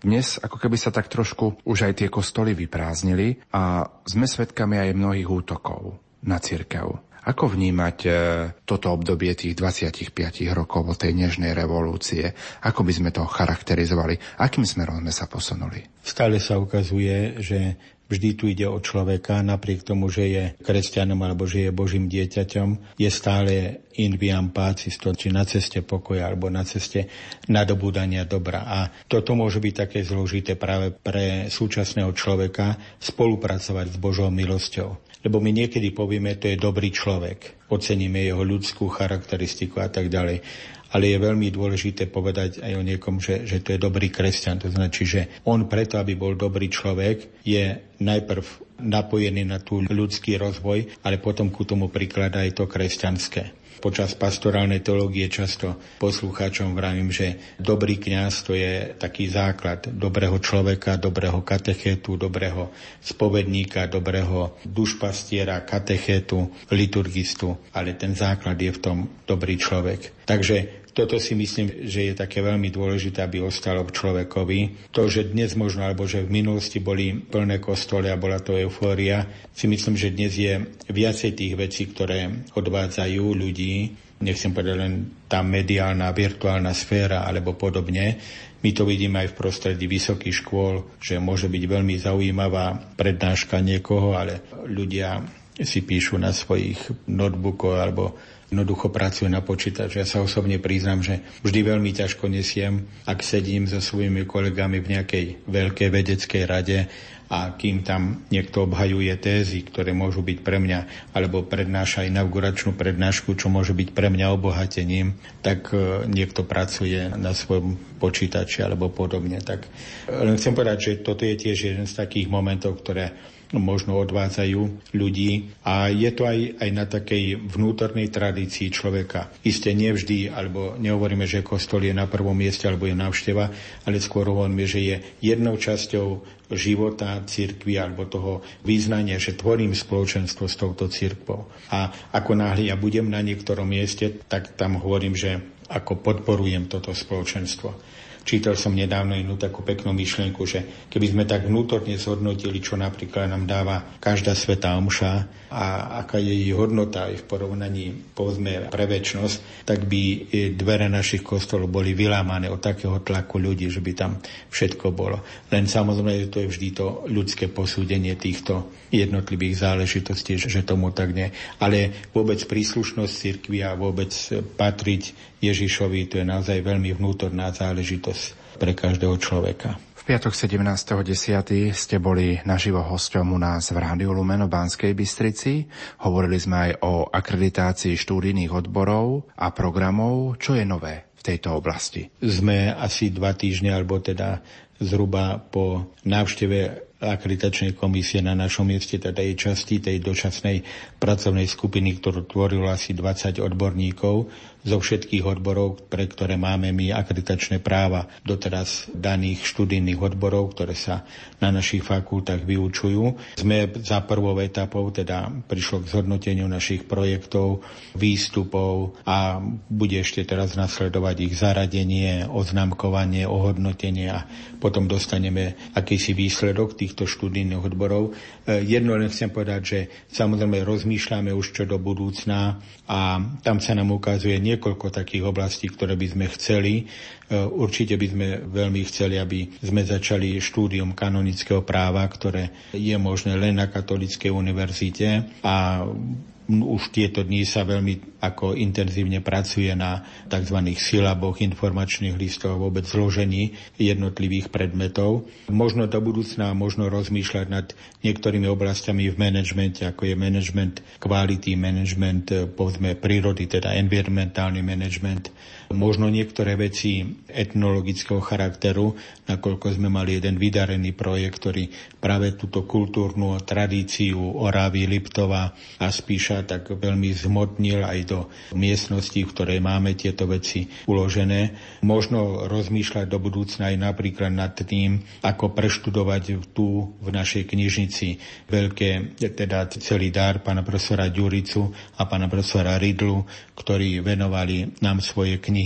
Dnes ako keby sa tak trošku už aj tie kostoly vyprázdnili a sme svedkami aj mnohých útokov na cirkev. Ako vnímať e, toto obdobie tých 25 rokov od tej nežnej revolúcie? Ako by sme to charakterizovali? Akým smerom sme sa posunuli? Stále sa ukazuje, že Vždy tu ide o človeka, napriek tomu, že je kresťanom alebo že je Božím dieťaťom, je stále in viam pacis, to, či na ceste pokoja alebo na ceste nadobúdania dobra. A toto môže byť také zložité práve pre súčasného človeka spolupracovať s Božou milosťou. Lebo my niekedy povieme, to je dobrý človek, oceníme jeho ľudskú charakteristiku a tak ďalej ale je veľmi dôležité povedať aj o niekom, že, že to je dobrý kresťan. To značí, že on preto, aby bol dobrý človek, je najprv napojený na tú ľudský rozvoj, ale potom ku tomu prikladá aj to kresťanské. Počas pastorálnej teológie často poslucháčom vravím, že dobrý kňaz to je taký základ dobrého človeka, dobrého katechétu, dobrého spovedníka, dobrého dušpastiera, katechétu, liturgistu, ale ten základ je v tom dobrý človek. Takže toto si myslím, že je také veľmi dôležité, aby ostalo v človekovi. To, že dnes možno, alebo že v minulosti boli plné kostoly a bola to eufória, si myslím, že dnes je viacej tých vecí, ktoré odvádzajú ľudí, nechcem povedať len tá mediálna, virtuálna sféra alebo podobne. My to vidíme aj v prostredí vysokých škôl, že môže byť veľmi zaujímavá prednáška niekoho, ale ľudia si píšu na svojich notebookoch alebo jednoducho pracujú na počítači. Ja sa osobne priznám, že vždy veľmi ťažko nesiem, ak sedím so svojimi kolegami v nejakej veľkej vedeckej rade a kým tam niekto obhajuje tézy, ktoré môžu byť pre mňa, alebo prednáša inauguračnú prednášku, čo môže byť pre mňa obohatením, tak e, niekto pracuje na svojom počítači alebo podobne. Tak len chcem povedať, že toto je tiež jeden z takých momentov, ktoré možno odvádzajú ľudí a je to aj, aj na takej vnútornej tradícii človeka. Isté nevždy, alebo nehovoríme, že kostol je na prvom mieste alebo je návšteva, ale skôr hovoríme, že je jednou časťou života cirkvi alebo toho význania, že tvorím spoločenstvo s touto cirkvou. A ako náhle ja budem na niektorom mieste, tak tam hovorím, že ako podporujem toto spoločenstvo. Čítal som nedávno inú takú peknú myšlienku, že keby sme tak vnútorne zhodnotili, čo napríklad nám dáva každá svetá omša a aká je jej hodnota aj v porovnaní povedzme pre väčšnosť, tak by dvere našich kostolov boli vylámané od takého tlaku ľudí, že by tam všetko bolo. Len samozrejme, to je vždy to ľudské posúdenie týchto jednotlivých záležitostí, že tomu tak nie. Ale vôbec príslušnosť cirkvi a vôbec patriť Ježišovi, to je naozaj veľmi vnútorná záležitosť pre každého človeka. V piatok 17.10. ste boli naživo hosťom u nás v Rádiu Lumen v Banskej Bystrici. Hovorili sme aj o akreditácii štúdijných odborov a programov. Čo je nové v tejto oblasti? Sme asi dva týždne, alebo teda zhruba po návšteve akreditačnej komisie na našom mieste, teda jej časti tej dočasnej pracovnej skupiny, ktorú tvorilo asi 20 odborníkov zo všetkých odborov, pre ktoré máme my akreditačné práva doteraz daných študijných odborov, ktoré sa na našich fakultách vyučujú. Sme za prvou etapou, teda prišlo k zhodnoteniu našich projektov, výstupov a bude ešte teraz nasledovať ich zaradenie, oznámkovanie, ohodnotenie a potom dostaneme akýsi výsledok týchto študijných odborov. E, jedno len chcem povedať, že samozrejme rozmýšľame už čo do budúcna a tam sa nám ukazuje niekoľko takých oblastí, ktoré by sme chceli. E, určite by sme veľmi chceli, aby sme začali štúdium kanonického práva, ktoré je možné len na Katolíckej univerzite a už tieto dni sa veľmi ako intenzívne pracuje na tzv. silaboch, informačných listoch, vôbec zložení jednotlivých predmetov. Možno do budúcna možno rozmýšľať nad niektorými oblastiami v manažmente, ako je management quality, management povedzme prírody, teda environmentálny management, možno niektoré veci etnologického charakteru, nakoľko sme mali jeden vydarený projekt, ktorý práve túto kultúrnu tradíciu Oravy, Liptova a Spíša tak veľmi zmotnil aj do miestnosti, v ktorej máme tieto veci uložené. Možno rozmýšľať do budúcna aj napríklad nad tým, ako preštudovať tu v našej knižnici veľké, teda celý dar pána profesora Ďuricu a pána profesora Ridlu, ktorí venovali nám svoje knihy,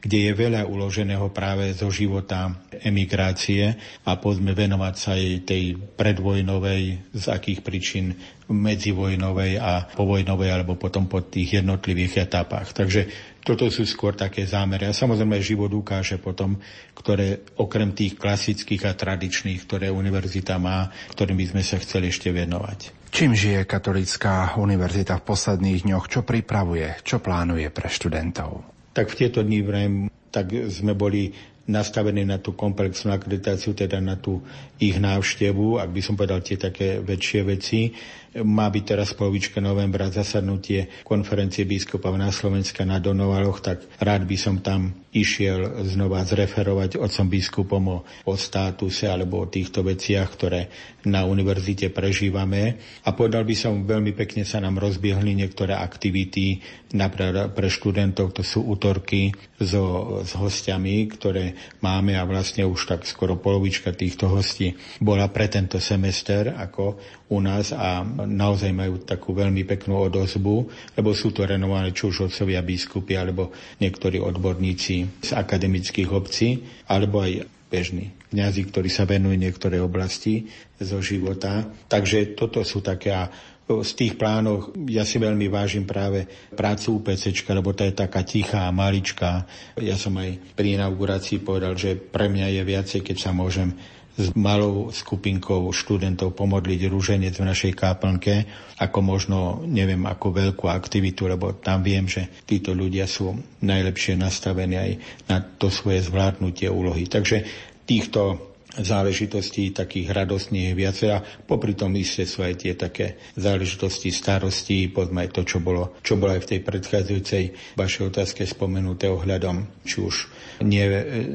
kde je veľa uloženého práve zo života emigrácie a poďme venovať sa aj tej predvojnovej, z akých príčin medzivojnovej a povojnovej alebo potom po tých jednotlivých etapách. Takže toto sú skôr také zámery. A samozrejme život ukáže potom, ktoré okrem tých klasických a tradičných, ktoré univerzita má, ktorým by sme sa chceli ešte venovať. Čím žije Katolícka univerzita v posledných dňoch? Čo pripravuje? Čo plánuje pre študentov? Tak v tieto dní vrem, tak sme boli nastavený na tú komplexnú akreditáciu, teda na tú ich návštevu, ak by som povedal tie také väčšie veci. Má byť teraz polovička novembra zasadnutie konferencie biskupov na Slovenska na Donovaloch, tak rád by som tam išiel znova zreferovať otcom biskupom o, o státuse alebo o týchto veciach, ktoré na univerzite prežívame. A povedal by som, veľmi pekne sa nám rozbiehli niektoré aktivity napríklad pre študentov, to sú útorky so, s hostiami, ktoré máme a vlastne už tak skoro polovička týchto hostí bola pre tento semester ako u nás a naozaj majú takú veľmi peknú odozbu, lebo sú to renovované či už otcovia biskupy alebo niektorí odborníci z akademických obcí, alebo aj bežní kňazi, ktorí sa venujú niektoré oblasti zo života. Takže toto sú také a z tých plánov ja si veľmi vážim práve prácu UPC, lebo to je taká tichá, maličká. Ja som aj pri inaugurácii povedal, že pre mňa je viacej, keď sa môžem s malou skupinkou študentov pomodliť rúženec v našej káplnke, ako možno, neviem, ako veľkú aktivitu, lebo tam viem, že títo ľudia sú najlepšie nastavení aj na to svoje zvládnutie úlohy. Takže týchto záležitostí takých radostných viacera. Popri tom isté sú aj tie také záležitosti starosti, poďme aj to, čo bolo, čo bolo aj v tej predchádzajúcej vašej otázke spomenuté ohľadom, či už nie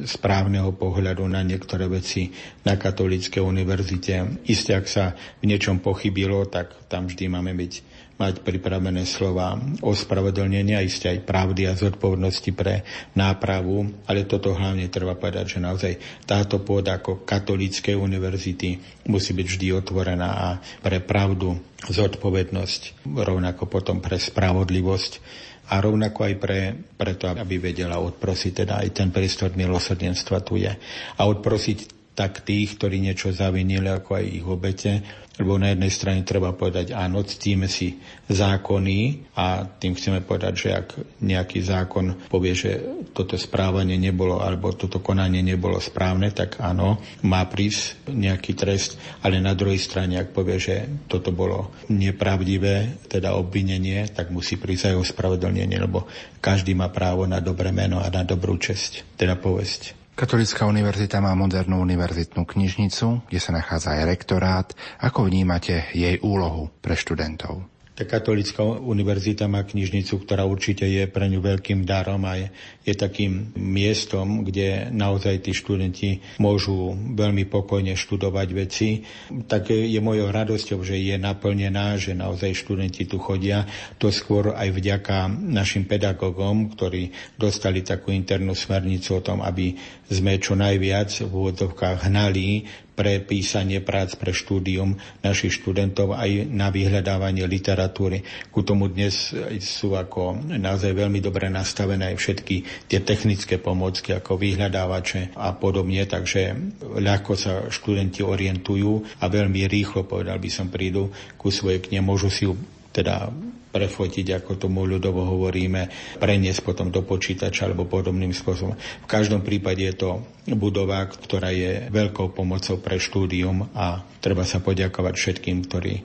správneho pohľadu na niektoré veci na Katolíckej univerzite. Isté, ak sa v niečom pochybilo, tak tam vždy máme byť mať pripravené slova ospravedlnenia, isté aj pravdy a zodpovednosti pre nápravu, ale toto hlavne treba povedať, že naozaj táto pôda ako katolíckej univerzity musí byť vždy otvorená a pre pravdu, zodpovednosť, rovnako potom pre spravodlivosť a rovnako aj pre, pre to, aby vedela odprosiť, teda aj ten priestor milosrdenstva tu je. A odprosiť tak tých, ktorí niečo zavinili, ako aj ich obete, lebo na jednej strane treba povedať, áno, ctíme si zákony a tým chceme povedať, že ak nejaký zákon povie, že toto správanie nebolo alebo toto konanie nebolo správne, tak áno, má prísť nejaký trest, ale na druhej strane, ak povie, že toto bolo nepravdivé, teda obvinenie, tak musí prísť aj ospravedlnenie, lebo každý má právo na dobré meno a na dobrú česť, teda povesť. Katolická univerzita má modernú univerzitnú knižnicu, kde sa nachádza aj rektorát. Ako vnímate jej úlohu pre študentov? Tá katolická univerzita má knižnicu, ktorá určite je pre ňu veľkým darom a je takým miestom, kde naozaj tí študenti môžu veľmi pokojne študovať veci. Tak je mojou radosťou, že je naplnená, že naozaj študenti tu chodia. To skôr aj vďaka našim pedagógom, ktorí dostali takú internú smernicu o tom, aby sme čo najviac v úvodzovkách hnali pre písanie prác pre štúdium našich študentov aj na vyhľadávanie literatúry. Ku tomu dnes sú ako naozaj veľmi dobre nastavené všetky tie technické pomôcky ako vyhľadávače a podobne, takže ľahko sa študenti orientujú a veľmi rýchlo, povedal by som, prídu ku svojej knihe, môžu si ju teda prefotiť, ako tomu ľudovo hovoríme, preniesť potom do počítača alebo podobným spôsobom. V každom prípade je to budova, ktorá je veľkou pomocou pre štúdium a treba sa poďakovať všetkým, ktorí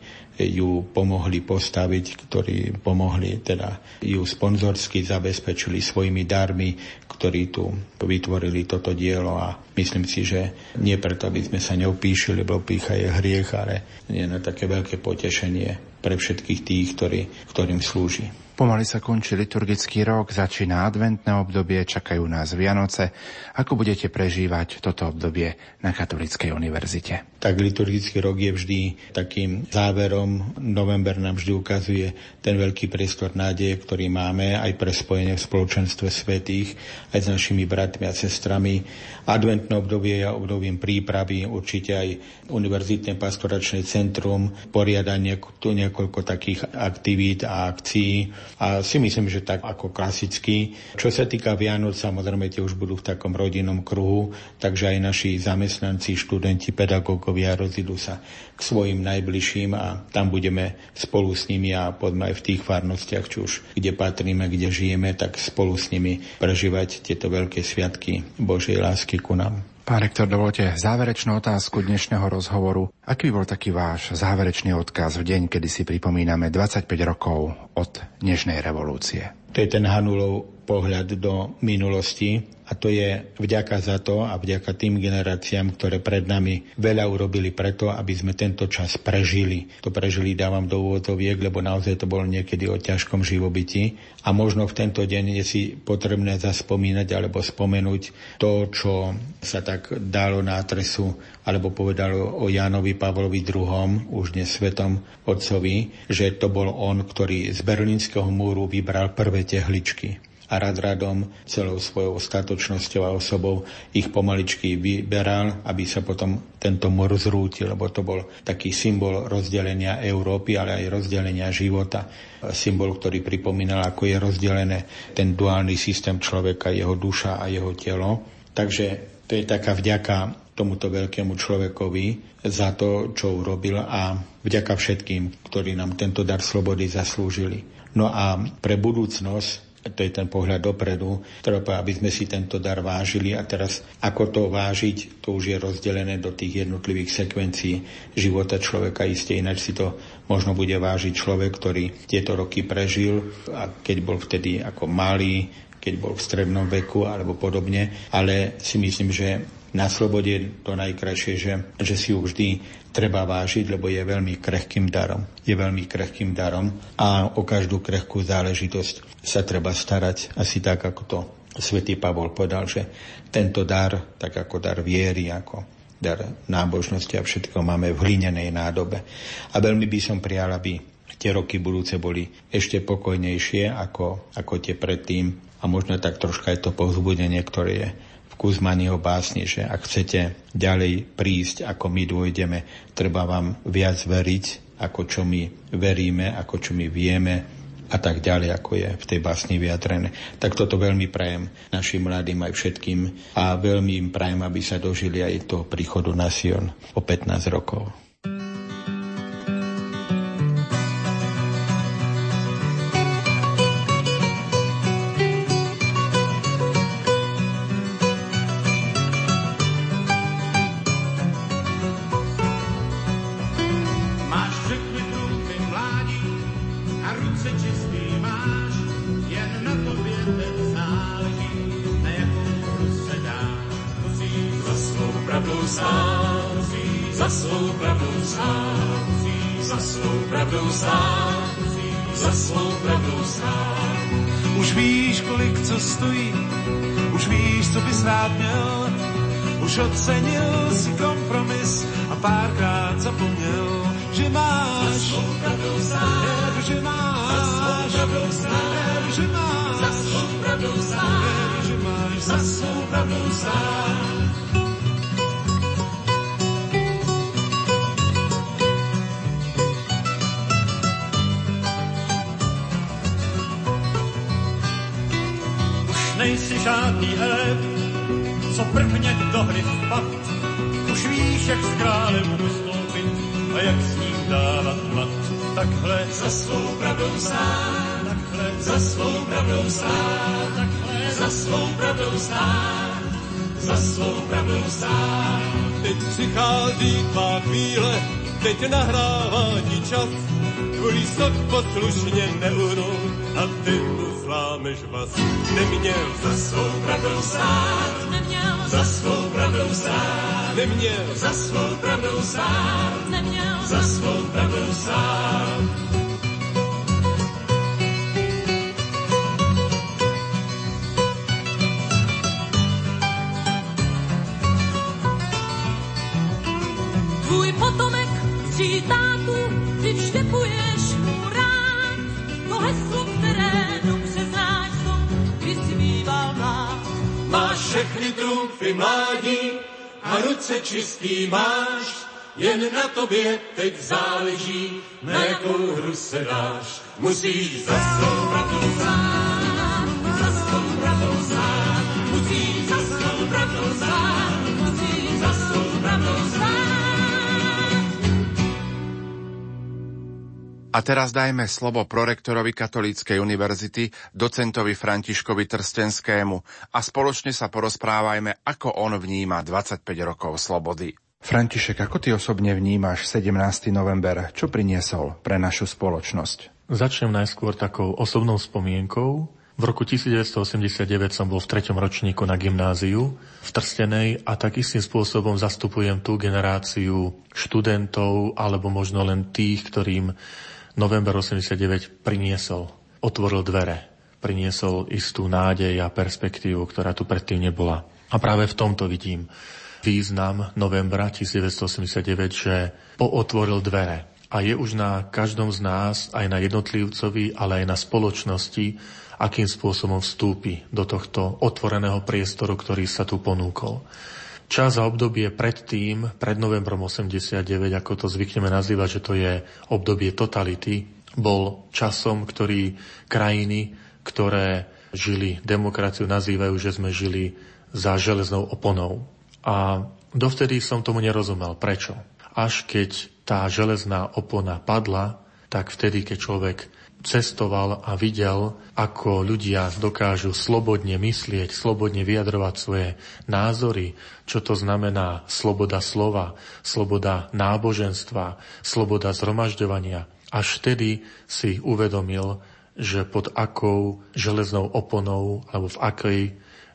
ju pomohli postaviť, ktorí pomohli, teda ju sponzorsky zabezpečili svojimi darmi, ktorí tu vytvorili toto dielo a myslím si, že nie preto, aby sme sa neopíšili, lebo pícha je hriech, ale je na také veľké potešenie pre všetkých tých, ktorí, ktorým slúži. Pomaly sa končí liturgický rok, začína adventné obdobie, čakajú nás Vianoce. Ako budete prežívať toto obdobie na Katolíckej univerzite? Tak liturgický rok je vždy takým záverom. November nám vždy ukazuje ten veľký priestor nádeje, ktorý máme aj pre spojenie v spoločenstve svetých, aj s našimi bratmi a sestrami. Adventné obdobie je obdobím prípravy, určite aj Univerzitné pastoračné centrum poriada tu niekoľko takých aktivít a akcií a si myslím, že tak ako klasicky. Čo sa týka Vianoc, samozrejme tie už budú v takom rodinnom kruhu, takže aj naši zamestnanci, študenti, pedagógovia rozidú sa k svojim najbližším a tam budeme spolu s nimi a poďme aj v tých farnostiach, či už kde patríme, kde žijeme, tak spolu s nimi prežívať tieto veľké sviatky Božej lásky ku nám. Pán rektor, dovolte záverečnú otázku dnešného rozhovoru. Aký bol taký váš záverečný odkaz v deň, kedy si pripomíname 25 rokov od dnešnej revolúcie? To je ten Hanulov pohľad do minulosti a to je vďaka za to a vďaka tým generáciám, ktoré pred nami veľa urobili preto, aby sme tento čas prežili. To prežili dávam do úvodzoviek, lebo naozaj to bolo niekedy o ťažkom živobyti. A možno v tento deň je si potrebné zaspomínať alebo spomenúť to, čo sa tak dalo na adresu alebo povedalo o Jánovi Pavlovi II, už dnes svetom otcovi, že to bol on, ktorý z berlínskeho múru vybral prvé tehličky a rad radom celou svojou statočnosťou a osobou ich pomaličky vyberal, aby sa potom tento mor zrútil, lebo to bol taký symbol rozdelenia Európy, ale aj rozdelenia života. Symbol, ktorý pripomínal, ako je rozdelené ten duálny systém človeka, jeho duša a jeho telo. Takže to je taká vďaka tomuto veľkému človekovi za to, čo urobil a vďaka všetkým, ktorí nám tento dar slobody zaslúžili. No a pre budúcnosť to je ten pohľad dopredu, treba, aby sme si tento dar vážili a teraz ako to vážiť, to už je rozdelené do tých jednotlivých sekvencií života človeka. Isté ináč si to možno bude vážiť človek, ktorý tieto roky prežil a keď bol vtedy ako malý, keď bol v strednom veku alebo podobne, ale si myslím, že na slobode je to najkrajšie, že, že si ju vždy treba vážiť, lebo je veľmi krehkým darom. Je veľmi krehkým darom a o každú krehkú záležitosť sa treba starať asi tak, ako to svätý Pavol povedal, že tento dar, tak ako dar viery, ako dar nábožnosti a všetko máme v hlinenej nádobe. A veľmi by som prijal, aby tie roky budúce boli ešte pokojnejšie ako, ako tie predtým a možno tak troška je to povzbudenie, ktoré je Kuzmaniho básni, že ak chcete ďalej prísť, ako my dôjdeme, treba vám viac veriť, ako čo my veríme, ako čo my vieme a tak ďalej, ako je v tej básni vyjadrené. Tak toto veľmi prajem našim mladým aj všetkým a veľmi im prajem, aby sa dožili aj toho príchodu na Sion o 15 rokov. Už ocenil si kompromis a párkrát zapomněl, že máš, za pravdou stát, že máš, za pravdou stát, že máš, za pravdou stát, že máš, za pravdou stát. nejsi žádný elef, co prvně hry vpad. Už víš, jak s králem ustoupit a jak s ním dávat mat. Takhle za svou pravdou stát, takhle za svou pravdou stát, takhle za svou pravdou stát, za svou pravdou stát. Teď přichází tvá chvíle, teď nahrává ti čas, tvůj sok poslušně neuhnul a ty mu zlámeš vás. Neměl za svou pravdou stát, neměl za svou pravdou stát, neměl za svou pravdou stát, neměl za svou pravdou stát. Mládí a ruce čistý máš, jen na tobě teď záleží, na jakou hru se dáš. Musíš za svou pravdou stát, A teraz dajme slovo prorektorovi Katolíckej univerzity, docentovi Františkovi Trstenskému a spoločne sa porozprávajme, ako on vníma 25 rokov slobody. František, ako ty osobne vnímaš 17. november? Čo priniesol pre našu spoločnosť? Začnem najskôr takou osobnou spomienkou. V roku 1989 som bol v treťom ročníku na gymnáziu v Trstenej a tak istým spôsobom zastupujem tú generáciu študentov alebo možno len tých, ktorým november 89 priniesol, otvoril dvere, priniesol istú nádej a perspektívu, ktorá tu predtým nebola. A práve v tomto vidím význam novembra 1989, že pootvoril dvere. A je už na každom z nás, aj na jednotlivcovi, ale aj na spoločnosti, akým spôsobom vstúpi do tohto otvoreného priestoru, ktorý sa tu ponúkol. Čas a obdobie predtým, pred novembrom 89, ako to zvykneme nazývať, že to je obdobie totality, bol časom, ktorý krajiny, ktoré žili demokraciu, nazývajú, že sme žili za železnou oponou. A dovtedy som tomu nerozumel. Prečo? Až keď tá železná opona padla, tak vtedy, keď človek cestoval a videl, ako ľudia dokážu slobodne myslieť, slobodne vyjadrovať svoje názory, čo to znamená sloboda slova, sloboda náboženstva, sloboda zhromažďovania. Až vtedy si uvedomil, že pod akou železnou oponou alebo v akej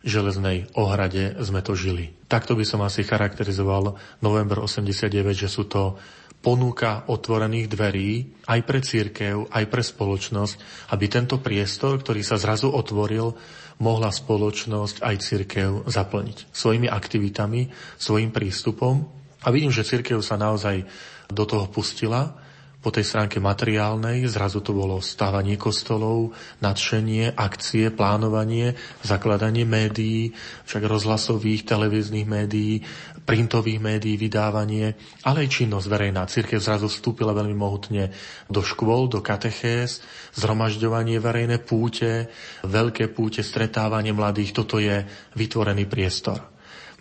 železnej ohrade sme to žili. Takto by som asi charakterizoval november 89, že sú to ponúka otvorených dverí aj pre církev, aj pre spoločnosť, aby tento priestor, ktorý sa zrazu otvoril, mohla spoločnosť aj církev zaplniť svojimi aktivitami, svojim prístupom. A vidím, že církev sa naozaj do toho pustila po tej stránke materiálnej, zrazu to bolo stávanie kostolov, nadšenie, akcie, plánovanie, zakladanie médií, však rozhlasových, televíznych médií, printových médií, vydávanie, ale aj činnosť verejná. Církev zrazu vstúpila veľmi mohutne do škôl, do katechéz, zhromažďovanie verejné púte, veľké púte, stretávanie mladých. Toto je vytvorený priestor.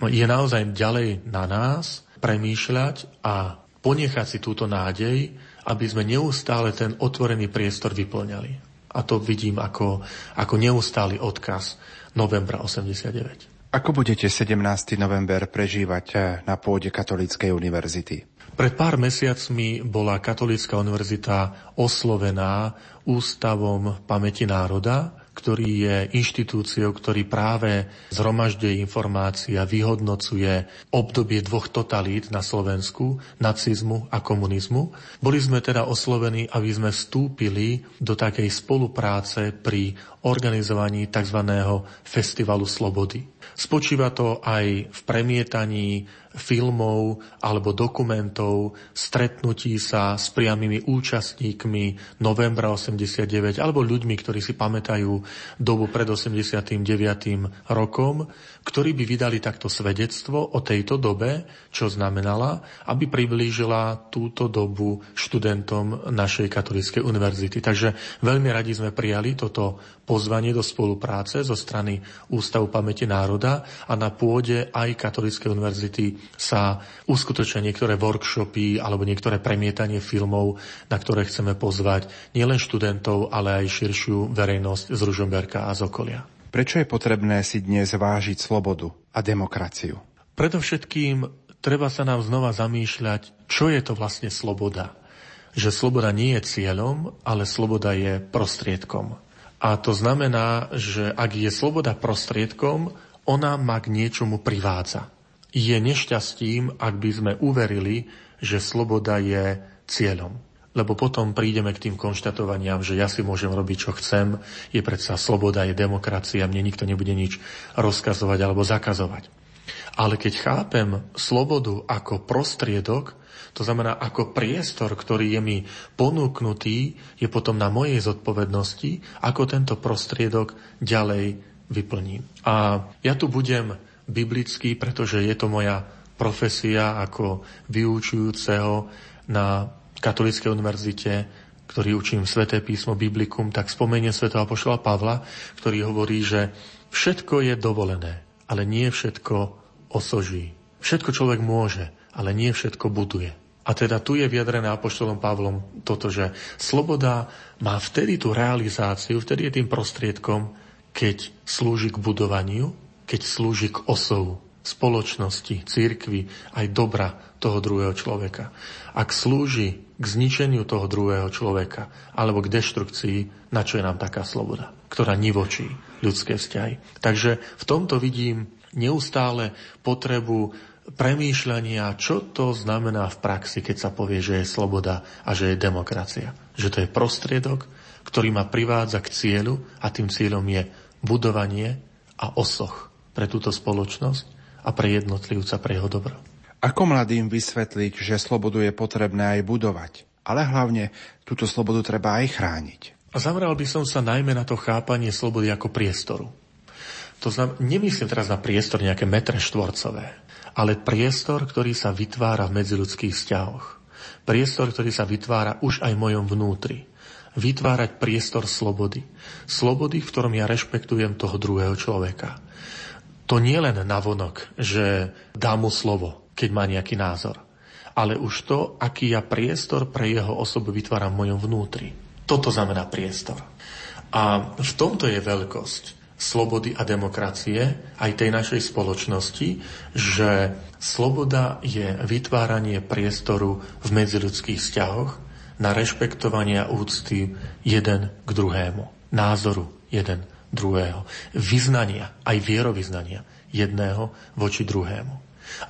No, je naozaj ďalej na nás premýšľať a ponechať si túto nádej, aby sme neustále ten otvorený priestor vyplňali. A to vidím ako, ako neustály odkaz novembra 89. Ako budete 17. november prežívať eh, na pôde Katolíckej univerzity? Pred pár mesiacmi bola Katolícka univerzita oslovená Ústavom pamäti národa, ktorý je inštitúciou, ktorý práve zhromažďuje informácie a vyhodnocuje obdobie dvoch totalít na Slovensku, nacizmu a komunizmu. Boli sme teda oslovení, aby sme vstúpili do takej spolupráce pri organizovaní tzv. Festivalu Slobody. Spočíva to aj v premietaní filmov alebo dokumentov, stretnutí sa s priamými účastníkmi novembra 89 alebo ľuďmi, ktorí si pamätajú dobu pred 89. rokom, ktorí by vydali takto svedectvo o tejto dobe, čo znamenala, aby priblížila túto dobu študentom našej katolíckej univerzity. Takže veľmi radi sme prijali toto pozvanie do spolupráce zo strany Ústavu pamäti národa a na pôde aj Katolíckej univerzity sa uskutočnia niektoré workshopy alebo niektoré premietanie filmov, na ktoré chceme pozvať nielen študentov, ale aj širšiu verejnosť z Ružomberka a z okolia. Prečo je potrebné si dnes vážiť slobodu a demokraciu? Predovšetkým treba sa nám znova zamýšľať, čo je to vlastne sloboda. Že sloboda nie je cieľom, ale sloboda je prostriedkom. A to znamená, že ak je sloboda prostriedkom, ona ma k niečomu privádza. Je nešťastím, ak by sme uverili, že sloboda je cieľom. Lebo potom prídeme k tým konštatovaniam, že ja si môžem robiť, čo chcem, je predsa sloboda, je demokracia, mne nikto nebude nič rozkazovať alebo zakazovať. Ale keď chápem slobodu ako prostriedok, to znamená, ako priestor, ktorý je mi ponúknutý, je potom na mojej zodpovednosti, ako tento prostriedok ďalej vyplním. A ja tu budem biblický, pretože je to moja profesia ako vyučujúceho na Katolíckej univerzite, ktorý učím sveté písmo Biblikum, tak spomeniem svätého apoštola Pavla, ktorý hovorí, že všetko je dovolené, ale nie všetko osoží. Všetko človek môže, ale nie všetko buduje. A teda tu je vyjadrené Apoštolom Pavlom toto, že sloboda má vtedy tú realizáciu, vtedy je tým prostriedkom, keď slúži k budovaniu, keď slúži k osovu spoločnosti, církvy, aj dobra toho druhého človeka. Ak slúži k zničeniu toho druhého človeka alebo k deštrukcii, na čo je nám taká sloboda, ktorá nivočí ľudské vzťahy. Takže v tomto vidím neustále potrebu premýšľania, čo to znamená v praxi, keď sa povie, že je sloboda a že je demokracia. Že to je prostriedok, ktorý ma privádza k cieľu a tým cieľom je budovanie a osoch pre túto spoločnosť a pre jednotlivca, pre jeho dobro. Ako mladým vysvetliť, že slobodu je potrebné aj budovať, ale hlavne túto slobodu treba aj chrániť? A zameral by som sa najmä na to chápanie slobody ako priestoru. To znamená, nemyslím teraz na priestor nejaké metre štvorcové, ale priestor, ktorý sa vytvára v medziludských vzťahoch. Priestor, ktorý sa vytvára už aj v mojom vnútri. Vytvárať priestor slobody. Slobody, v ktorom ja rešpektujem toho druhého človeka. To nie len navonok, že dám mu slovo, keď má nejaký názor, ale už to, aký ja priestor pre jeho osobu vytváram v mojom vnútri. Toto znamená priestor. A v tomto je veľkosť slobody a demokracie aj tej našej spoločnosti, že sloboda je vytváranie priestoru v medziludských vzťahoch na rešpektovanie a úcty jeden k druhému, názoru jeden druhého, vyznania, aj vierovýznania jedného voči druhému.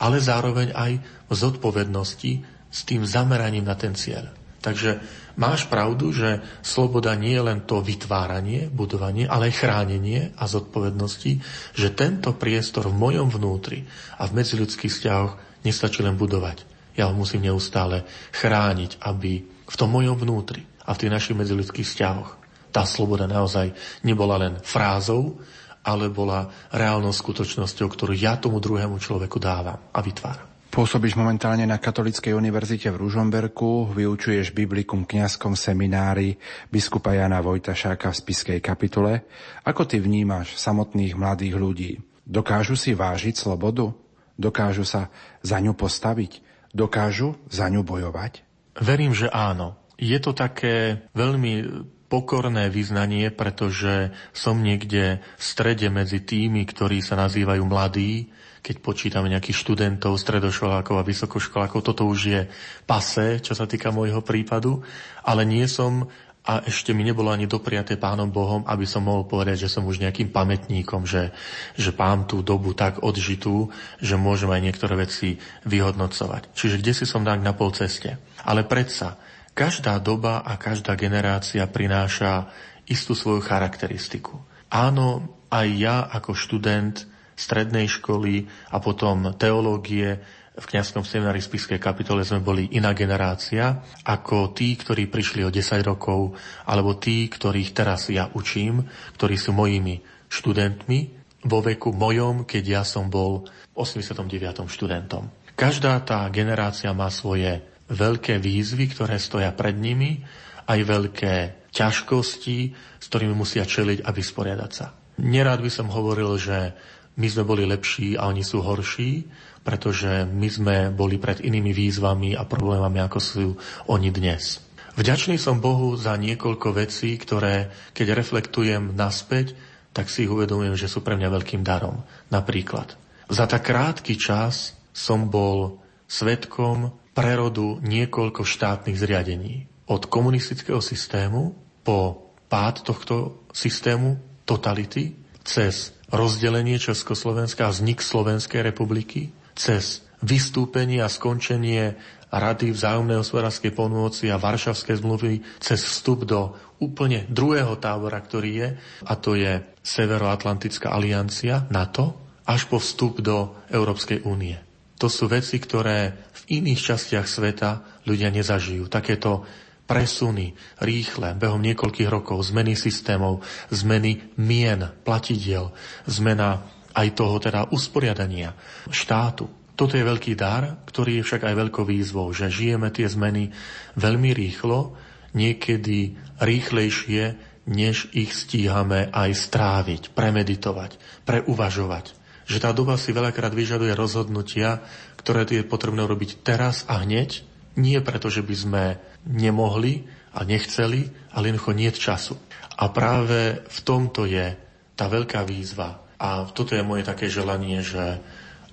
Ale zároveň aj zodpovednosti s tým zameraním na ten cieľ. Takže máš pravdu, že sloboda nie je len to vytváranie, budovanie, ale aj chránenie a zodpovednosti, že tento priestor v mojom vnútri a v medziludských vzťahoch nestačí len budovať. Ja ho musím neustále chrániť, aby v tom mojom vnútri a v tých našich medziludských vzťahoch tá sloboda naozaj nebola len frázou, ale bola reálnou skutočnosťou, ktorú ja tomu druhému človeku dávam a vytváram. Pôsobíš momentálne na Katolíckej univerzite v Ružomberku, vyučuješ Biblikum kňazskom seminári biskupa Jana Vojtašáka v Spiskej kapitule. Ako ty vnímaš samotných mladých ľudí? Dokážu si vážiť slobodu? Dokážu sa za ňu postaviť? Dokážu za ňu bojovať? Verím, že áno. Je to také veľmi pokorné vyznanie, pretože som niekde v strede medzi tými, ktorí sa nazývajú mladí keď počítame nejakých študentov, stredoškolákov a vysokoškolákov, toto už je pase, čo sa týka môjho prípadu, ale nie som a ešte mi nebolo ani dopriaté pánom Bohom, aby som mohol povedať, že som už nejakým pamätníkom, že, že pán tú dobu tak odžitú, že môžem aj niektoré veci vyhodnocovať. Čiže kde si som tak na pol ceste. Ale predsa, každá doba a každá generácia prináša istú svoju charakteristiku. Áno, aj ja ako študent strednej školy a potom teológie v kňazskom seminári v Spiskej kapitole sme boli iná generácia ako tí, ktorí prišli o 10 rokov, alebo tí, ktorých teraz ja učím, ktorí sú mojimi študentmi vo veku mojom, keď ja som bol 89. študentom. Každá tá generácia má svoje veľké výzvy, ktoré stoja pred nimi, aj veľké ťažkosti, s ktorými musia čeliť a vysporiadať sa. Nerád by som hovoril, že my sme boli lepší a oni sú horší, pretože my sme boli pred inými výzvami a problémami, ako sú oni dnes. Vďačný som Bohu za niekoľko vecí, ktoré, keď reflektujem naspäť, tak si ich uvedomujem, že sú pre mňa veľkým darom. Napríklad, za tak krátky čas som bol svetkom prerodu niekoľko štátnych zriadení. Od komunistického systému po pád tohto systému, totality, cez rozdelenie Československa a vznik Slovenskej republiky, cez vystúpenie a skončenie Rady vzájomnej hospodárskej pomôci a Varšavské zmluvy cez vstup do úplne druhého tábora, ktorý je, a to je Severoatlantická aliancia NATO, až po vstup do Európskej únie. To sú veci, ktoré v iných častiach sveta ľudia nezažijú. Takéto presuny rýchle, behom niekoľkých rokov, zmeny systémov, zmeny mien, platidiel, zmena aj toho teda usporiadania štátu. Toto je veľký dar, ktorý je však aj veľkou výzvou, že žijeme tie zmeny veľmi rýchlo, niekedy rýchlejšie, než ich stíhame aj stráviť, premeditovať, preuvažovať. Že tá doba si veľakrát vyžaduje rozhodnutia, ktoré je potrebné robiť teraz a hneď, nie preto, že by sme nemohli a nechceli, ale jednoducho nie času. A práve v tomto je tá veľká výzva, a toto je moje také želanie, že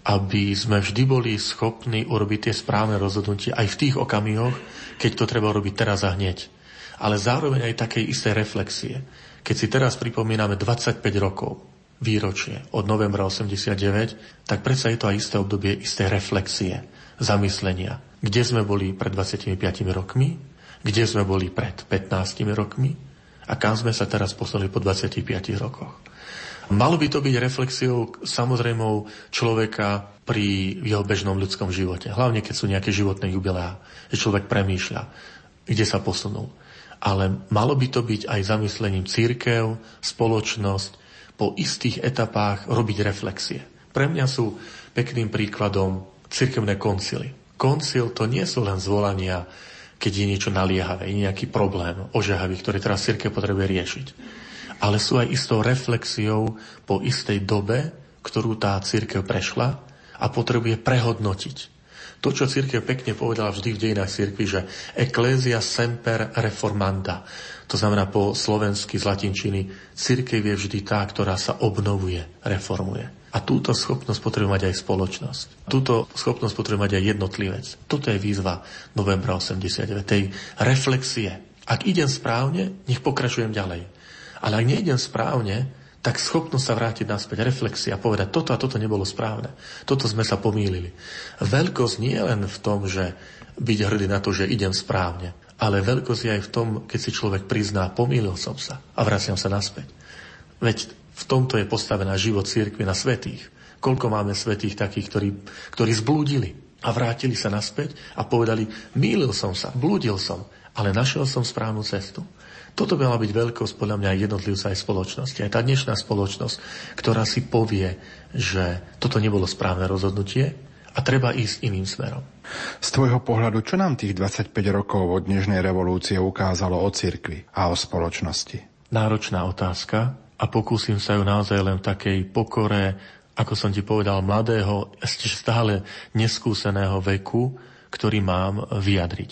aby sme vždy boli schopní urobiť tie správne rozhodnutie aj v tých okamihoch, keď to treba robiť teraz a hneď. Ale zároveň aj také isté reflexie. Keď si teraz pripomíname 25 rokov, výročie od novembra 89, tak predsa je to aj isté obdobie isté reflexie, zamyslenia. Kde sme boli pred 25 rokmi, kde sme boli pred 15 rokmi a kam sme sa teraz poslali po 25 rokoch. Malo by to byť reflexiou samozrejmou človeka pri jeho bežnom ľudskom živote. Hlavne, keď sú nejaké životné jubileá, že človek premýšľa, kde sa posunul. Ale malo by to byť aj zamyslením církev, spoločnosť, po istých etapách robiť reflexie. Pre mňa sú pekným príkladom cirkevné koncily. Koncil to nie sú len zvolania, keď je niečo naliehavé, nejaký problém ožehavý, ktorý teraz cirkev potrebuje riešiť ale sú aj istou reflexiou po istej dobe, ktorú tá církev prešla a potrebuje prehodnotiť. To, čo církev pekne povedala vždy v dejinách církvy, že ecclesia semper reformanda, to znamená po slovensky z latinčiny, církev je vždy tá, ktorá sa obnovuje, reformuje. A túto schopnosť potrebuje mať aj spoločnosť. Túto schopnosť potrebuje mať aj jednotlivec. Toto je výzva novembra 89. Tej reflexie. Ak idem správne, nech pokračujem ďalej. Ale ak nejdem správne, tak schopnosť sa vrátiť naspäť, reflexia, povedať, toto a toto nebolo správne. Toto sme sa pomýlili. Veľkosť nie je len v tom, že byť hrdý na to, že idem správne, ale veľkosť je aj v tom, keď si človek prizná, pomýlil som sa a vraciam sa naspäť. Veď v tomto je postavená život církvy na svetých. Koľko máme svetých takých, ktorí, ktorí zblúdili a vrátili sa naspäť a povedali, mýlil som sa, blúdil som, ale našiel som správnu cestu. Toto by mala byť veľkosť podľa mňa jednotlivca aj spoločnosti. Aj tá dnešná spoločnosť, ktorá si povie, že toto nebolo správne rozhodnutie a treba ísť iným smerom. Z tvojho pohľadu, čo nám tých 25 rokov od dnešnej revolúcie ukázalo o cirkvi a o spoločnosti? Náročná otázka a pokúsim sa ju naozaj len v takej pokore, ako som ti povedal, mladého, ešte stále neskúseného veku, ktorý mám vyjadriť.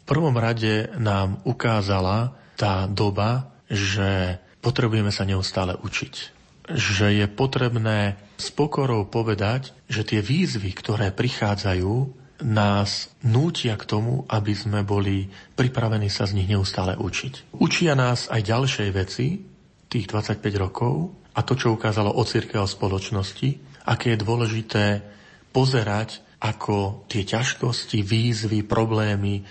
V prvom rade nám ukázala tá doba, že potrebujeme sa neustále učiť. Že je potrebné s pokorou povedať, že tie výzvy, ktoré prichádzajú, nás nútia k tomu, aby sme boli pripravení sa z nich neustále učiť. Učia nás aj ďalšej veci, tých 25 rokov, a to, čo ukázalo o círke a spoločnosti, aké je dôležité pozerať, ako tie ťažkosti, výzvy, problémy,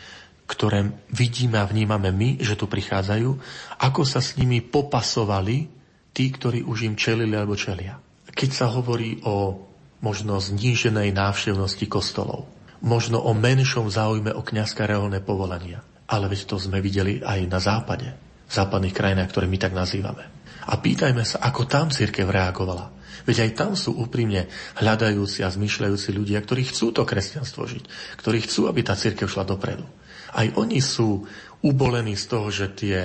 ktoré vidíme a vnímame my, že tu prichádzajú, ako sa s nimi popasovali tí, ktorí už im čelili alebo čelia. Keď sa hovorí o možno zníženej návštevnosti kostolov, možno o menšom záujme o kniazka reálne povolania. Ale veď to sme videli aj na západe, v západných krajinách, ktoré my tak nazývame. A pýtajme sa, ako tam církev reagovala. Veď aj tam sú úprimne hľadajúci a zmyšľajúci ľudia, ktorí chcú to kresťanstvo žiť, ktorí chcú, aby tá církev šla dopredu. Aj oni sú ubolení z toho, že tie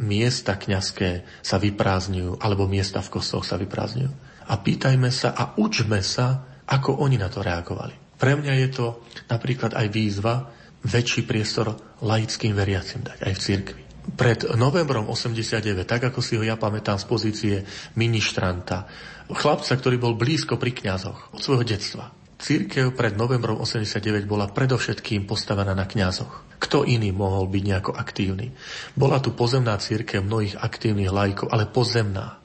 miesta kňazské sa vyprázdňujú, alebo miesta v kostoloch sa vyprázdňujú. A pýtajme sa a učme sa, ako oni na to reagovali. Pre mňa je to napríklad aj výzva väčší priestor laickým veriacim dať aj v cirkvi. Pred novembrom 89, tak ako si ho ja pamätám z pozície ministranta, chlapca, ktorý bol blízko pri kňazoch od svojho detstva. Církev pred novembrom 89 bola predovšetkým postavená na kňazoch. Kto iný mohol byť nejako aktívny? Bola tu pozemná církev mnohých aktívnych lajkov, ale pozemná.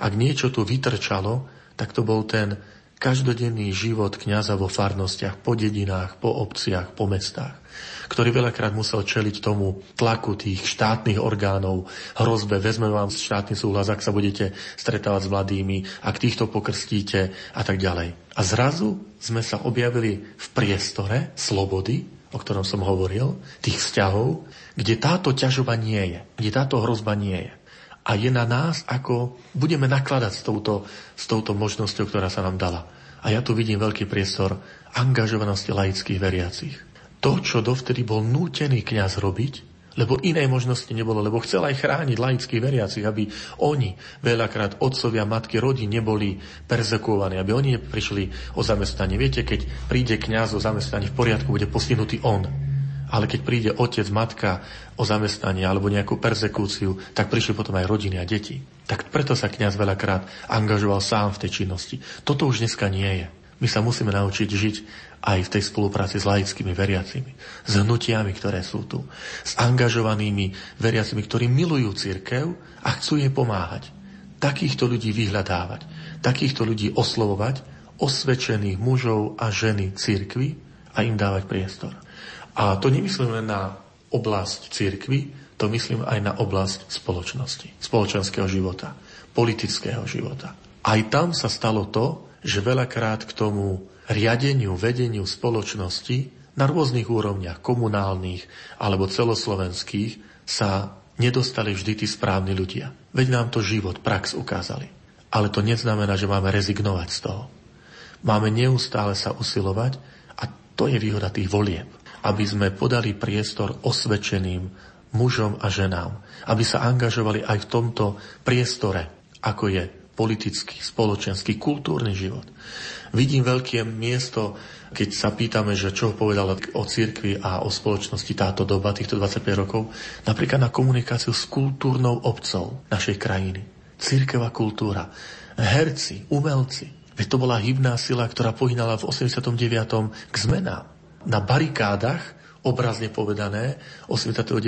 Ak niečo tu vytrčalo, tak to bol ten každodenný život kňaza vo farnostiach, po dedinách, po obciach, po mestách, ktorý veľakrát musel čeliť tomu tlaku tých štátnych orgánov, hrozbe, vezme vám štátny súhlas, ak sa budete stretávať s mladými, ak týchto pokrstíte a tak ďalej. A zrazu sme sa objavili v priestore slobody, o ktorom som hovoril, tých vzťahov, kde táto ťažoba nie je, kde táto hrozba nie je. A je na nás, ako budeme nakladať s touto, s touto možnosťou, ktorá sa nám dala. A ja tu vidím veľký priestor angažovanosti laických veriacich. To, čo dovtedy bol nútený kňaz robiť, lebo inej možnosti nebolo, lebo chcel aj chrániť laických veriacich, aby oni, veľakrát otcovia, matky, rodí neboli perzekovaní, aby oni neprišli o zamestnanie. Viete, keď príde kňaz o zamestnanie v poriadku, bude postihnutý on. Ale keď príde otec, matka o zamestnanie alebo nejakú persekúciu, tak prišli potom aj rodiny a deti. Tak preto sa kňaz veľakrát angažoval sám v tej činnosti. Toto už dneska nie je. My sa musíme naučiť žiť aj v tej spolupráci s laickými veriacimi, s hnutiami, ktoré sú tu, s angažovanými veriacimi, ktorí milujú církev a chcú jej pomáhať. Takýchto ľudí vyhľadávať, takýchto ľudí oslovovať, osvedčených mužov a ženy církvy a im dávať priestor. A to nemyslím len na oblasť cirkvy, to myslím aj na oblasť spoločnosti, spoločenského života, politického života. Aj tam sa stalo to, že veľakrát k tomu riadeniu, vedeniu spoločnosti na rôznych úrovniach, komunálnych alebo celoslovenských, sa nedostali vždy tí správni ľudia. Veď nám to život, prax ukázali. Ale to neznamená, že máme rezignovať z toho. Máme neustále sa usilovať a to je výhoda tých volieb aby sme podali priestor osvedčeným mužom a ženám, aby sa angažovali aj v tomto priestore, ako je politický, spoločenský, kultúrny život. Vidím veľké miesto, keď sa pýtame, že čo povedala o cirkvi a o spoločnosti táto doba, týchto 25 rokov, napríklad na komunikáciu s kultúrnou obcov našej krajiny. Cirkevá kultúra, herci, umelci. Veď to bola hybná sila, ktorá pohynala v 89. k zmenám na barikádach, obrazne povedané, 89.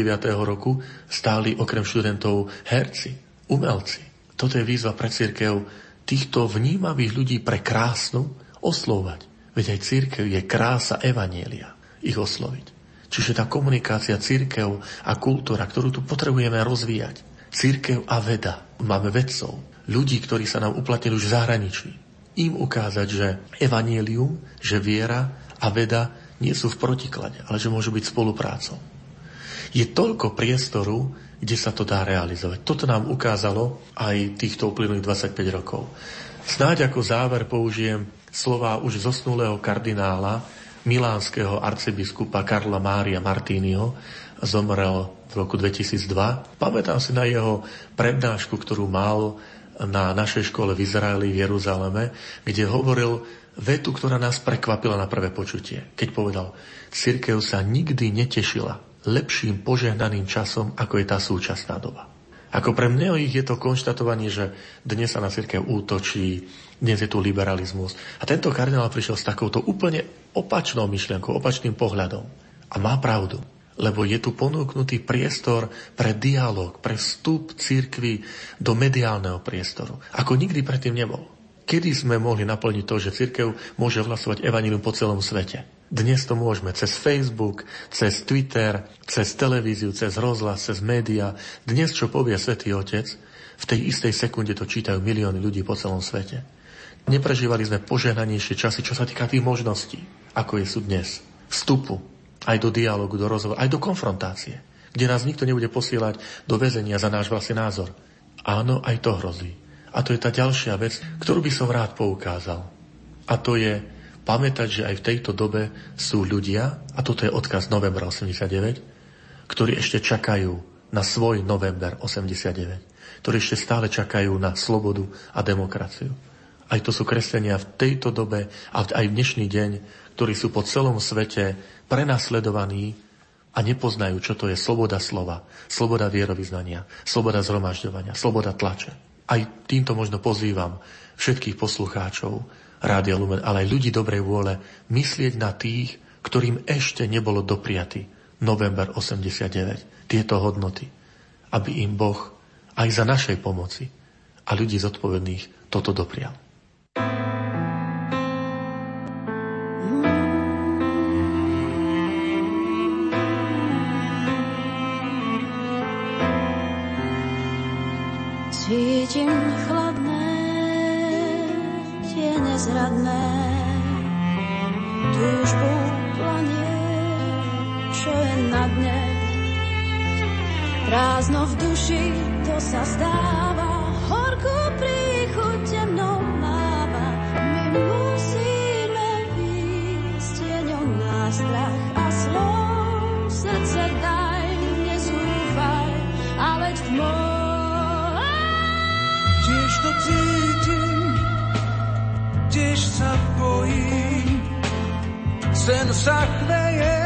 roku stáli okrem študentov herci, umelci. Toto je výzva pre církev týchto vnímavých ľudí pre krásnu oslovať. Veď aj církev je krása evanielia ich osloviť. Čiže tá komunikácia církev a kultúra, ktorú tu potrebujeme rozvíjať. Církev a veda. Máme vedcov, ľudí, ktorí sa nám uplatnili už v zahraničí. Im ukázať, že evanielium, že viera a veda nie sú v protiklade, ale že môžu byť spoluprácou. Je toľko priestoru, kde sa to dá realizovať. Toto nám ukázalo aj týchto uplynulých 25 rokov. Snáď ako záver použijem slova už zosnulého kardinála, milánskeho arcibiskupa Karla Mária Martínio, zomrel v roku 2002. Pamätám si na jeho prednášku, ktorú mal na našej škole v Izraeli, v Jeruzaleme, kde hovoril vetu, ktorá nás prekvapila na prvé počutie, keď povedal, církev sa nikdy netešila lepším požehnaným časom, ako je tá súčasná doba. Ako pre mnohých je to konštatovanie, že dnes sa na cirkev útočí, dnes je tu liberalizmus. A tento kardinál prišiel s takouto úplne opačnou myšlienkou, opačným pohľadom. A má pravdu, lebo je tu ponúknutý priestor pre dialog, pre vstup církvy do mediálneho priestoru, ako nikdy predtým nebol. Kedy sme mohli naplniť to, že církev môže hlasovať evanílium po celom svete? Dnes to môžeme cez Facebook, cez Twitter, cez televíziu, cez rozhlas, cez média. Dnes, čo povie Svetý Otec, v tej istej sekunde to čítajú milióny ľudí po celom svete. Neprežívali sme požehnanejšie časy, čo sa týka tých možností, ako je sú dnes. Vstupu aj do dialogu, do rozhovoru, aj do konfrontácie, kde nás nikto nebude posielať do väzenia za náš vlastný názor. Áno, aj to hrozí. A to je tá ďalšia vec, ktorú by som rád poukázal. A to je pamätať, že aj v tejto dobe sú ľudia, a toto je odkaz novembra 89, ktorí ešte čakajú na svoj november 89, ktorí ešte stále čakajú na slobodu a demokraciu. Aj to sú kresťania v tejto dobe a aj v dnešný deň, ktorí sú po celom svete prenasledovaní a nepoznajú, čo to je sloboda slova, sloboda vierovýznania, sloboda zhromažďovania, sloboda tlače. Aj týmto možno pozývam všetkých poslucháčov, Rádia Lumen, ale aj ľudí dobrej vôle, myslieť na tých, ktorým ešte nebolo dopriaty november 89, tieto hodnoty, aby im Boh aj za našej pomoci a ľudí zodpovedných toto doprial. Cítim nezradné túžbu planie, čo je na dne. Prázdno v duši, to sa stáva, Sen sa chveje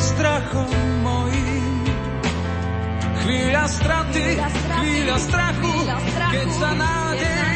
strachom mojím. Chvíľa straty, chvíľa strachu, keď sa nádej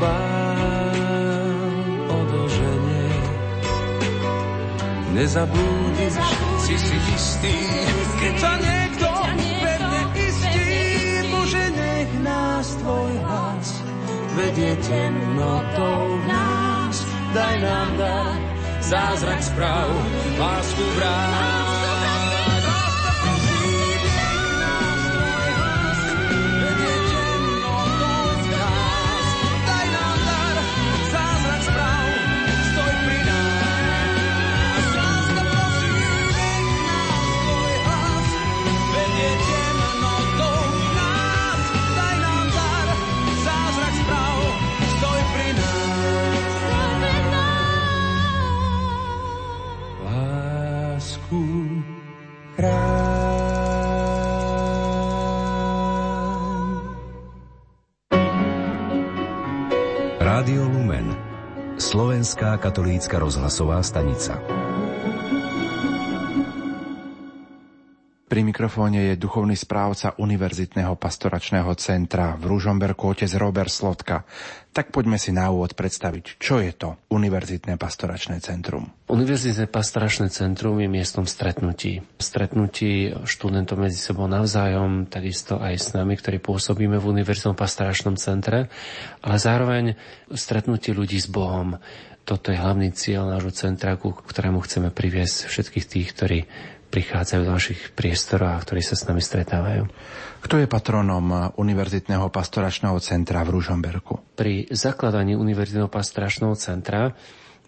obáv odoženie. Nezabudíš, si si istý, keď sa niekto pevne istí, Bože, nech nás tvoj hlas vedie temnotou nás. Daj nám dar, zázrak správ, lásku vrát. Katolícka rozhlasová stanica Pri mikrofóne je duchovný správca Univerzitného pastoračného centra v Ružomberku otec Robert Slotka. Tak poďme si na úvod predstaviť, čo je to Univerzitné pastoračné centrum. Univerzitné pastoračné centrum je miestom stretnutí. Stretnutí študentov medzi sebou navzájom, takisto aj s nami, ktorí pôsobíme v Univerzitnom pastoračnom centre, ale zároveň stretnutie ľudí s Bohom. Toto je hlavný cieľ nášho centra, ku ktorému chceme priviesť všetkých tých, ktorí prichádzajú do našich priestorov a ktorí sa s nami stretávajú. Kto je patronom Univerzitného pastoračného centra v Ružomberku? Pri zakladaní Univerzitného pastoračného centra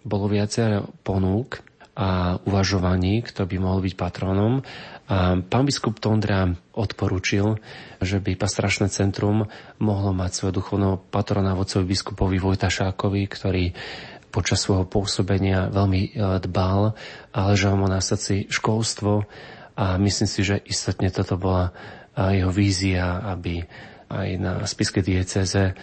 bolo viacero ponúk a uvažovaní, kto by mohol byť patronom. A pán biskup Tondra odporúčil, že by pastoračné centrum mohlo mať svojho duchovného patrona vodcovi biskupovi Vojtašákovi, ktorý počas svojho pôsobenia veľmi e, dbal a ležalo mu na srdci školstvo a myslím si, že istotne toto bola e, jeho vízia, aby aj na spiske dieceze e,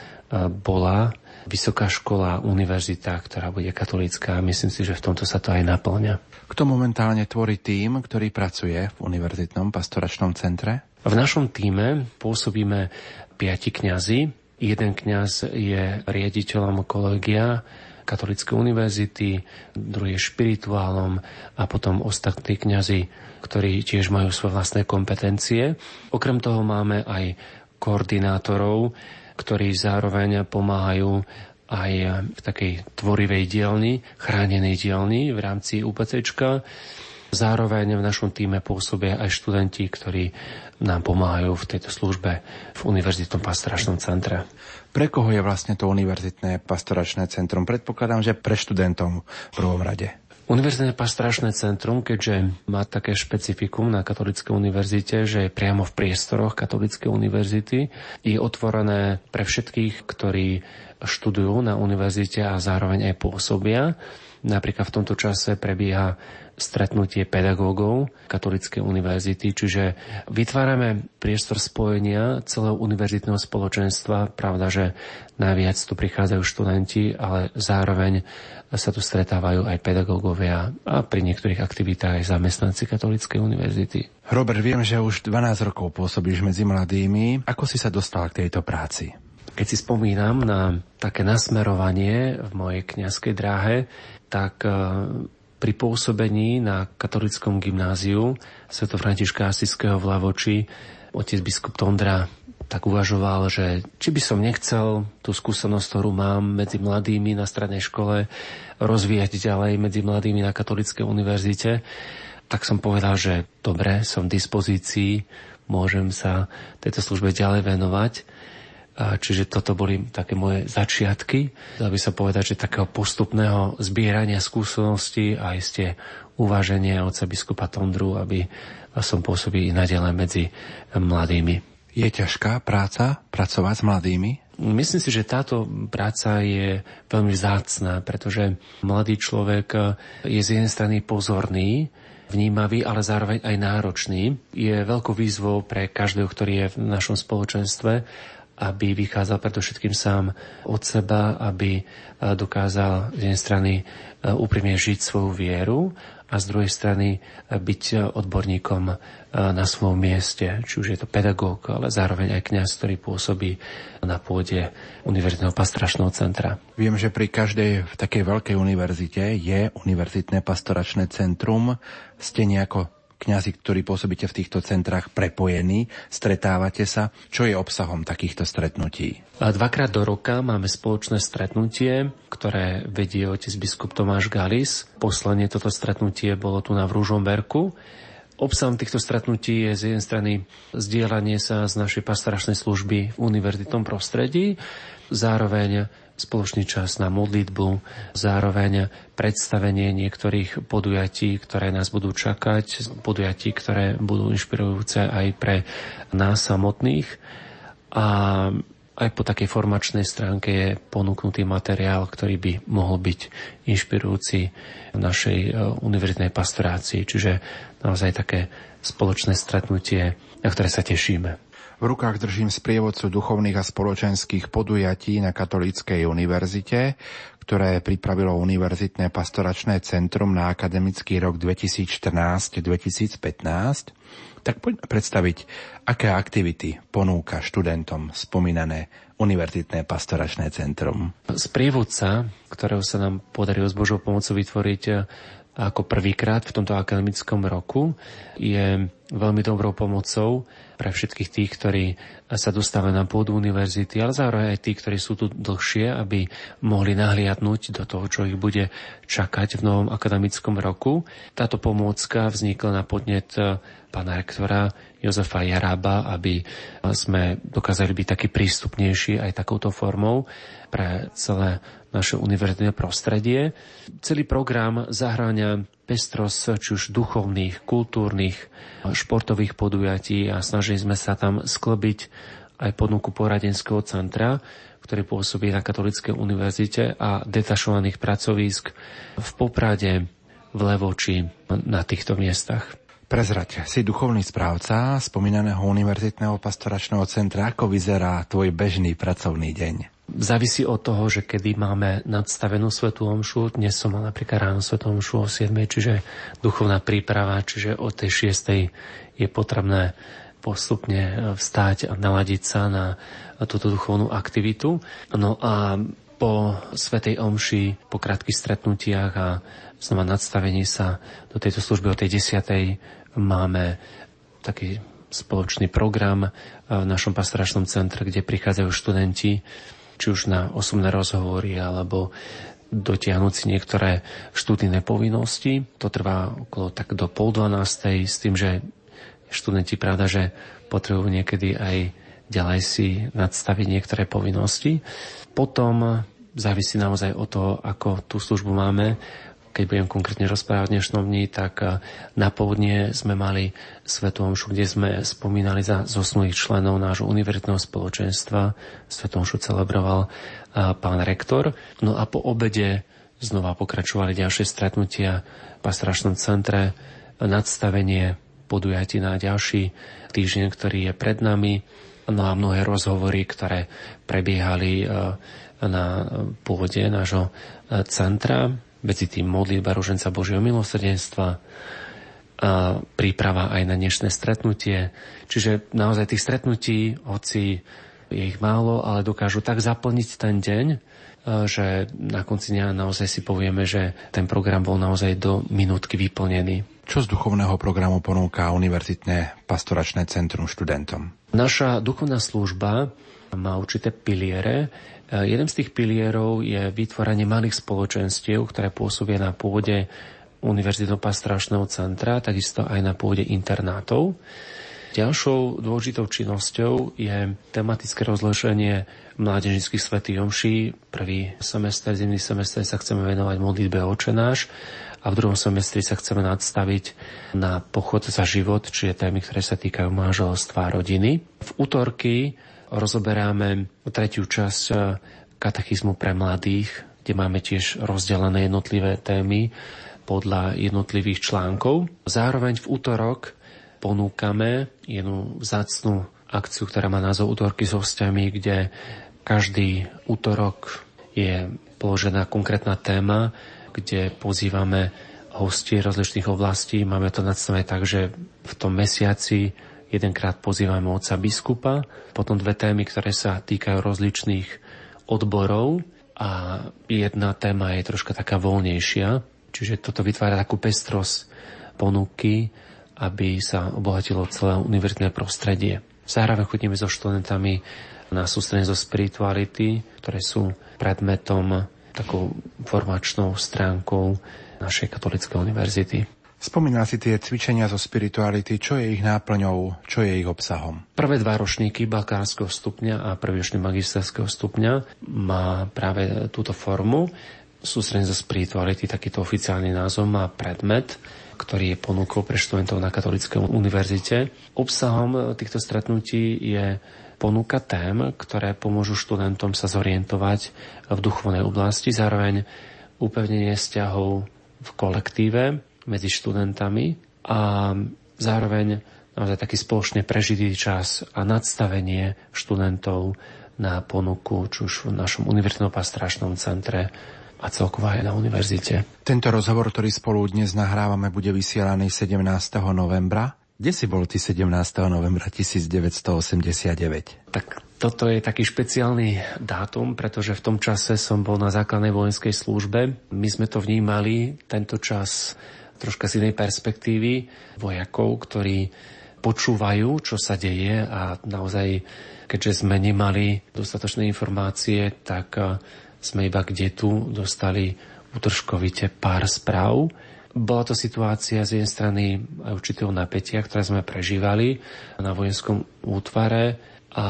bola vysoká škola, univerzita, ktorá bude katolická. Myslím si, že v tomto sa to aj naplňa. Kto momentálne tvorí tým, ktorý pracuje v Univerzitnom pastoračnom centre? V našom týme pôsobíme piati kňazi. Jeden kňaz je riaditeľom kolegia Katolíckej univerzity, druhý je špirituálom a potom ostatní kňazi, ktorí tiež majú svoje vlastné kompetencie. Okrem toho máme aj koordinátorov, ktorí zároveň pomáhajú aj v takej tvorivej dielni, chránenej dielni v rámci UPCčka. Zároveň v našom týme pôsobia aj študenti, ktorí nám pomáhajú v tejto službe v Univerzitnom pastoračnom centre. Pre koho je vlastne to Univerzitné pastoračné centrum? Predpokladám, že pre študentov v prvom rade. Univerzitné pastoračné centrum, keďže má také špecifikum na Katolíckej univerzite, že je priamo v priestoroch Katolíckej univerzity, je otvorené pre všetkých, ktorí študujú na univerzite a zároveň aj pôsobia. Napríklad v tomto čase prebieha stretnutie pedagógov Katolíckej univerzity, čiže vytvárame priestor spojenia celého univerzitného spoločenstva. Pravda, že najviac tu prichádzajú študenti, ale zároveň sa tu stretávajú aj pedagógovia a pri niektorých aktivitách aj zamestnanci Katolíckej univerzity. Robert, viem, že už 12 rokov pôsobíš medzi mladými. Ako si sa dostal k tejto práci? Keď si spomínam na také nasmerovanie v mojej kňazskej dráhe, tak pri pôsobení na katolickom gymnáziu Sv. Františka Asiského v Lavoči otec biskup Tondra tak uvažoval, že či by som nechcel tú skúsenosť, ktorú mám medzi mladými na strednej škole, rozvíjať ďalej medzi mladými na Katolíckej univerzite, tak som povedal, že dobre, som v dispozícii, môžem sa tejto službe ďalej venovať. Čiže toto boli také moje začiatky. Dá by sa povedať, že takého postupného zbierania skúseností a isté uváženie oca biskupa Tondru, aby som pôsobil i nadalej medzi mladými. Je ťažká práca pracovať s mladými? Myslím si, že táto práca je veľmi vzácná, pretože mladý človek je z jednej strany pozorný, vnímavý, ale zároveň aj náročný. Je veľkou výzvou pre každého, ktorý je v našom spoločenstve, aby vychádzal predovšetkým sám od seba, aby e, dokázal z jednej strany e, úprimne žiť svoju vieru a z druhej strany e, byť odborníkom na svojom mieste, či už je to pedagóg, ale zároveň aj kňaz, ktorý pôsobí na pôde Univerzitného pastoračného centra. Viem, že pri každej v takej veľkej univerzite je Univerzitné pastoračné centrum. Ste nejako kňazi, ktorí pôsobíte v týchto centrách, prepojení, stretávate sa. Čo je obsahom takýchto stretnutí? Dvakrát do roka máme spoločné stretnutie, ktoré vedie otec biskup Tomáš Galis. Posledne toto stretnutie bolo tu na Vrúžomberku. Obsahom týchto stretnutí je z jednej strany zdieľanie sa z našej pastoračnej služby v univerzitnom prostredí, zároveň spoločný čas na modlitbu, zároveň predstavenie niektorých podujatí, ktoré nás budú čakať, podujatí, ktoré budú inšpirujúce aj pre nás samotných. A aj po takej formačnej stránke je ponúknutý materiál, ktorý by mohol byť inšpirujúci v našej e, univerzitnej pastorácii. Čiže naozaj také spoločné stretnutie, na ktoré sa tešíme. V rukách držím sprievodcu duchovných a spoločenských podujatí na Katolíckej univerzite, ktoré pripravilo Univerzitné pastoračné centrum na akademický rok 2014-2015, tak poďme predstaviť, aké aktivity ponúka študentom spomínané Univerzitné pastoračné centrum. Z prievodca, ktorého sa nám podarilo s Božou pomocou vytvoriť ako prvýkrát v tomto akademickom roku, je veľmi dobrou pomocou pre všetkých tých, ktorí sa dostávajú na pôdu univerzity, ale zároveň aj tí, ktorí sú tu dlhšie, aby mohli nahliadnúť do toho, čo ich bude čakať v novom akademickom roku. Táto pomôcka vznikla na podnet eh, pána rektora Jozefa Jarába, aby sme dokázali byť taký prístupnejší aj takouto formou pre celé naše univerzitné prostredie. Celý program zahráňa pestrosť či už duchovných, kultúrnych, športových podujatí a snažili sme sa tam sklobiť aj ponuku poradenského centra, ktorý pôsobí na Katolíckej univerzite a detašovaných pracovísk v Poprade, v Levoči na týchto miestach. Prezrať, si duchovný správca spomínaného univerzitného pastoračného centra. Ako vyzerá tvoj bežný pracovný deň? Závisí od toho, že kedy máme nadstavenú svetú omšu. Dnes som mal napríklad ráno svetú omšu o 7, čiže duchovná príprava, čiže o tej 6 je potrebné postupne vstať a naladiť sa na túto duchovnú aktivitu. No a po Svetej Omši, po krátkých stretnutiach a znova nadstavení sa do tejto služby o tej 10. máme taký spoločný program v našom pastoračnom centre, kde prichádzajú študenti či už na osobné rozhovory alebo dotiahnuť si niektoré študijné povinnosti. To trvá okolo tak do pol dvanástej s tým, že študenti pravda, že potrebujú niekedy aj ďalej si nadstaviť niektoré povinnosti. Potom závisí naozaj o to, ako tú službu máme keď budem konkrétne rozprávať v dnešnom dni, tak eh, na poludnie sme mali Svetu Omšu, kde sme spomínali za zosnulých členov nášho univerzitného spoločenstva. Svetu Omšu celebroval eh, pán rektor. No a po obede znova pokračovali ďalšie stretnutia v pastoračnom centre, nadstavenie podujatí na ďalší týždeň, ktorý je pred nami. No a mnohé rozhovory, ktoré prebiehali eh, na pôde nášho centra medzi tým modlitba Ruženca Božieho milosrdenstva a príprava aj na dnešné stretnutie. Čiže naozaj tých stretnutí, hoci je ich málo, ale dokážu tak zaplniť ten deň, e, že na konci dňa naozaj si povieme, že ten program bol naozaj do minútky vyplnený. Čo z duchovného programu ponúka Univerzitné pastoračné centrum študentom? Naša duchovná služba má určité piliere, jeden z tých pilierov je vytvorenie malých spoločenstiev, ktoré pôsobia na pôde Univerzitného pastoračného centra, takisto aj na pôde internátov. Ďalšou dôležitou činnosťou je tematické rozloženie mládežnických svetých omší. Prvý semester, zimný semester sa chceme venovať modlitbe očenáš a v druhom semestri sa chceme nadstaviť na pochod za život, čiže témy, ktoré sa týkajú manželstva a rodiny. V útorky rozoberáme tretiu časť e, katechizmu pre mladých, kde máme tiež rozdelené jednotlivé témy podľa jednotlivých článkov. Zároveň v útorok ponúkame jednu vzácnú akciu, ktorá má názov Útorky s hostiami, kde každý útorok je položená konkrétna téma, kde pozývame hosti rozličných oblastí. Máme to nadstavené tak, že v tom mesiaci Jedenkrát pozývame oca biskupa, potom dve témy, ktoré sa týkajú rozličných odborov a jedna téma je troška taká voľnejšia, čiže toto vytvára takú pestrosť ponuky, aby sa obohatilo celé univerzitné prostredie. Zároveň chodíme so študentami na sústredenie zo spirituality, ktoré sú predmetom takou formačnou stránkou našej katolíckej univerzity. Spomínal si tie cvičenia zo spirituality, čo je ich náplňou, čo je ich obsahom? Prvé dva ročníky bakárskeho stupňa a prvý ročník magisterského stupňa má práve túto formu. Sústredenie zo spirituality, takýto oficiálny názov, má predmet, ktorý je ponukou pre študentov na Katolíckej univerzite. Obsahom týchto stretnutí je ponuka tém, ktoré pomôžu študentom sa zorientovať v duchovnej oblasti, zároveň upevnenie vzťahov v kolektíve, medzi študentami a zároveň naozaj taký spoločne prežitý čas a nadstavenie študentov na ponuku, či už v našom univerzitnom pastoračnom centre a celkovo aj na univerzite. Tento rozhovor, ktorý spolu dnes nahrávame, bude vysielaný 17. novembra. Kde si bol ty 17. novembra 1989? Tak toto je taký špeciálny dátum, pretože v tom čase som bol na základnej vojenskej službe. My sme to vnímali, tento čas troška z inej perspektívy vojakov, ktorí počúvajú, čo sa deje a naozaj, keďže sme nemali dostatočné informácie, tak sme iba kde tu dostali utržkovite pár správ. Bola to situácia z jednej strany aj určitého napätia, ktoré sme prežívali na vojenskom útvare a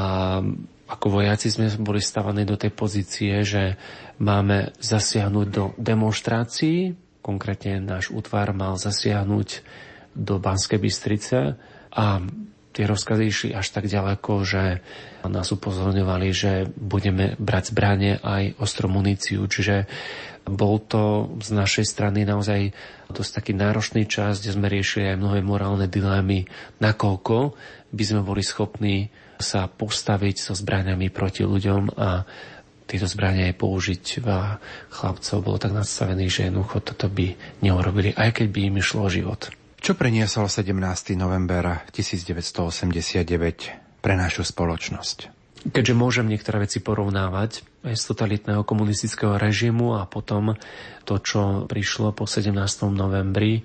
ako vojaci sme boli stavaní do tej pozície, že máme zasiahnuť do demonstrácií, konkrétne náš útvar mal zasiahnuť do Banskej Bystrice a tie rozkazy išli až tak ďaleko, že nás upozorňovali, že budeme brať zbranie aj ostrú muníciu, čiže bol to z našej strany naozaj dosť taký náročný čas, kde sme riešili aj mnohé morálne dilemy, nakoľko by sme boli schopní sa postaviť so zbraniami proti ľuďom a tieto zbrania aj použiť. A chlapcov bolo tak nastavených, že jednoducho toto by neurobili, aj keď by im išlo o život. Čo priniesol 17. november 1989 pre našu spoločnosť? Keďže môžem niektoré veci porovnávať aj z totalitného komunistického režimu a potom to, čo prišlo po 17. novembri,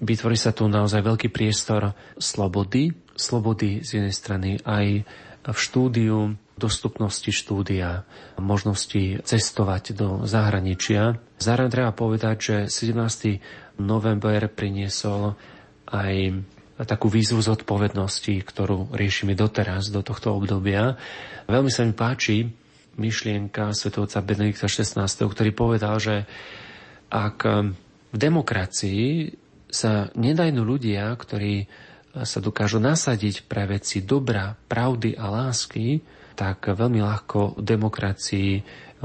vytvorí sa tu naozaj veľký priestor slobody, slobody z jednej strany aj v štúdiu, dostupnosti štúdia, možnosti cestovať do zahraničia. Zároveň treba povedať, že 17. november priniesol aj takú výzvu zodpovednosti, ktorú riešime doteraz, do tohto obdobia. Veľmi sa mi páči myšlienka svetovca Benedikta XVI, ktorý povedal, že ak v demokracii sa nedajnú ľudia, ktorí sa dokážu nasadiť pre veci dobra, pravdy a lásky, tak veľmi ľahko v demokracii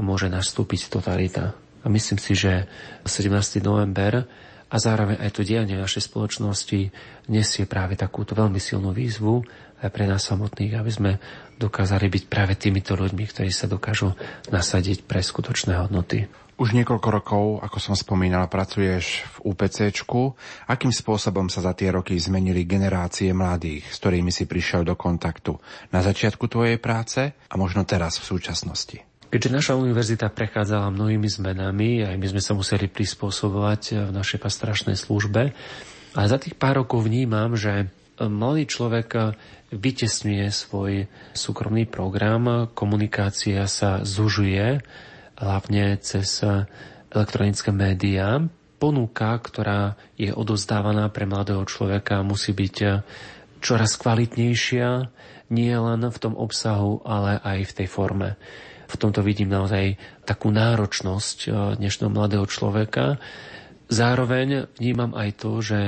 môže nastúpiť totalita. A myslím si, že 17. november a zároveň aj to dianie našej spoločnosti nesie práve takúto veľmi silnú výzvu aj pre nás samotných, aby sme dokázali byť práve týmito ľuďmi, ktorí sa dokážu nasadiť pre skutočné hodnoty. Už niekoľko rokov, ako som spomínal, pracuješ v UPCčku. Akým spôsobom sa za tie roky zmenili generácie mladých, s ktorými si prišiel do kontaktu na začiatku tvojej práce a možno teraz v súčasnosti? Keďže naša univerzita prechádzala mnohými zmenami, aj my sme sa museli prispôsobovať v našej pastrašnej službe, a za tých pár rokov vnímam, že mladý človek vytesňuje svoj súkromný program, komunikácia sa zužuje, hlavne cez elektronické médiá. Ponuka, ktorá je odozdávaná pre mladého človeka, musí byť čoraz kvalitnejšia, nie len v tom obsahu, ale aj v tej forme. V tomto vidím naozaj takú náročnosť eh, dnešného mladého človeka. Zároveň vnímam aj to, že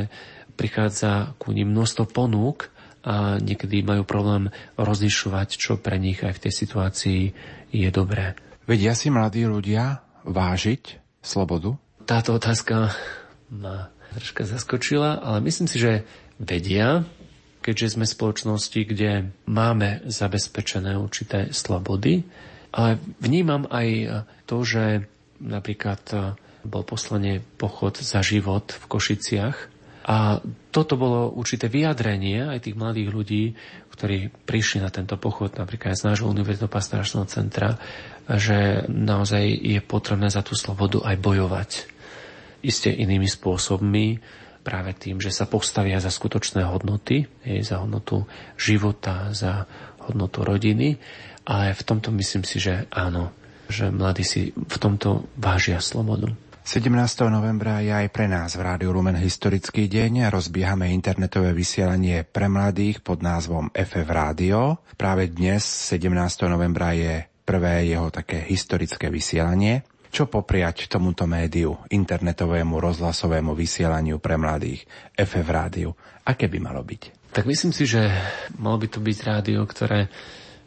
prichádza ku ním množstvo ponúk a niekedy majú problém rozlišovať, čo pre nich aj v tej situácii je dobré. Vedia si mladí ľudia vážiť slobodu? Táto otázka ma troška zaskočila, ale myslím si, že vedia, keďže sme spoločnosti, kde máme zabezpečené určité slobody, ale vnímam aj to, že napríklad bol poslane pochod za život v Košiciach. A toto bolo určité vyjadrenie aj tých mladých ľudí, ktorí prišli na tento pochod, napríklad aj z nášho univerzitného pastoračného centra, že naozaj je potrebné za tú slobodu aj bojovať. Isté inými spôsobmi, práve tým, že sa postavia za skutočné hodnoty, za hodnotu života, za hodnotu rodiny. Ale v tomto myslím si, že áno, že mladí si v tomto vážia slobodu. 17. novembra je aj pre nás v Rádiu Lumen historický deň rozbiehame internetové vysielanie pre mladých pod názvom FF Rádio. Práve dnes, 17. novembra, je prvé jeho také historické vysielanie. Čo popriať tomuto médiu, internetovému rozhlasovému vysielaniu pre mladých, FF rádiu? Aké by malo byť? Tak myslím si, že malo by to byť rádio, ktoré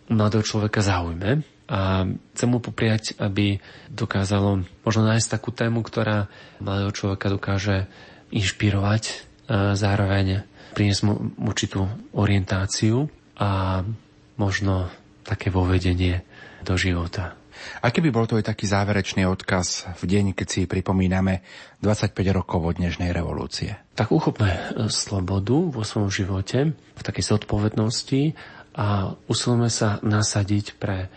mladého človeka zaujme a chcem mu popriať, aby dokázalo možno nájsť takú tému, ktorá mladého človeka dokáže inšpirovať, zároveň priniesť mu určitú orientáciu a možno také vovedenie do života. A keby bol to aj taký záverečný odkaz v deň, keď si pripomíname 25 rokov od dnešnej revolúcie? Tak uchopme e, slobodu vo svojom živote, v takej zodpovednosti a usilujeme sa nasadiť pre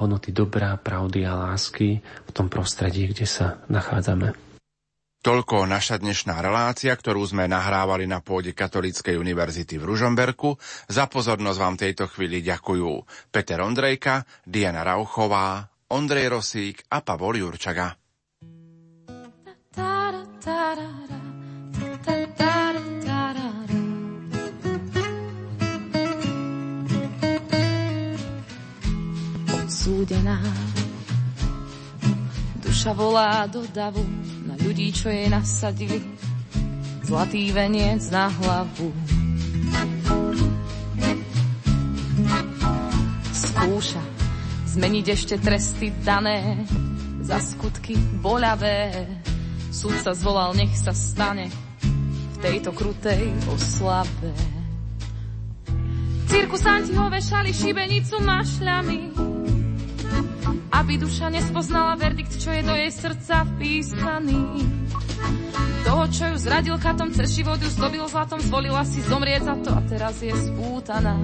hodnoty dobrá, pravdy a lásky v tom prostredí, kde sa nachádzame. Toľko naša dnešná relácia, ktorú sme nahrávali na pôde Katolíckej univerzity v Ružomberku. Za pozornosť vám tejto chvíli ďakujú Peter Ondrejka, Diana Rauchová, Ondrej Rosík a Pavol Jurčaga. Odsúdená duša volá do davu ľudí, čo jej nasadili zlatý veniec na hlavu. Skúša zmeniť ešte tresty dané za skutky boľavé. Súd sa zvolal, nech sa stane v tejto krutej oslave. Cirkusanti ho vešali šibenicu mašľami aby duša nespoznala verdikt, čo je do jej srdca vpísaný. Toho, čo ju zradil katom, cez život ju zdobil zlatom, zvolila si zomrieť za to a teraz je spútaná.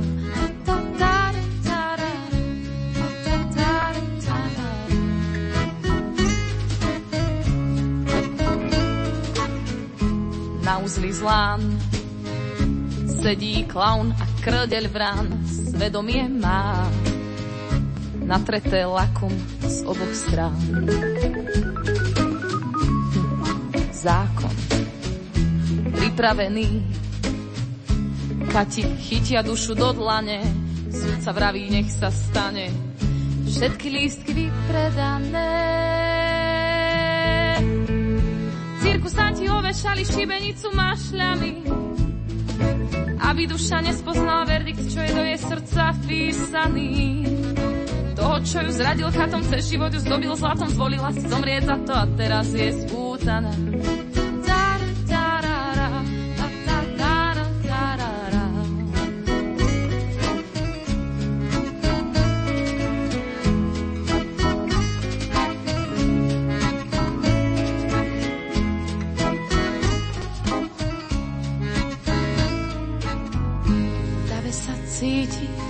Na uzli zlán sedí klaun a krdeľ vrán, svedomie má natreté lakom z oboch strán. Zákon pripravený, Kati chytia dušu do dlane, sudca vraví, nech sa stane, všetky lístky vypredané. Cirkusanti ovešali šibenicu mašľami, aby duša nespoznala verdikt, čo je do jej srdca vpísaný. Čo ju zradil chatom, cez život ju zdobil zlatom, zvolila si zomrieť za to a teraz je spútaná.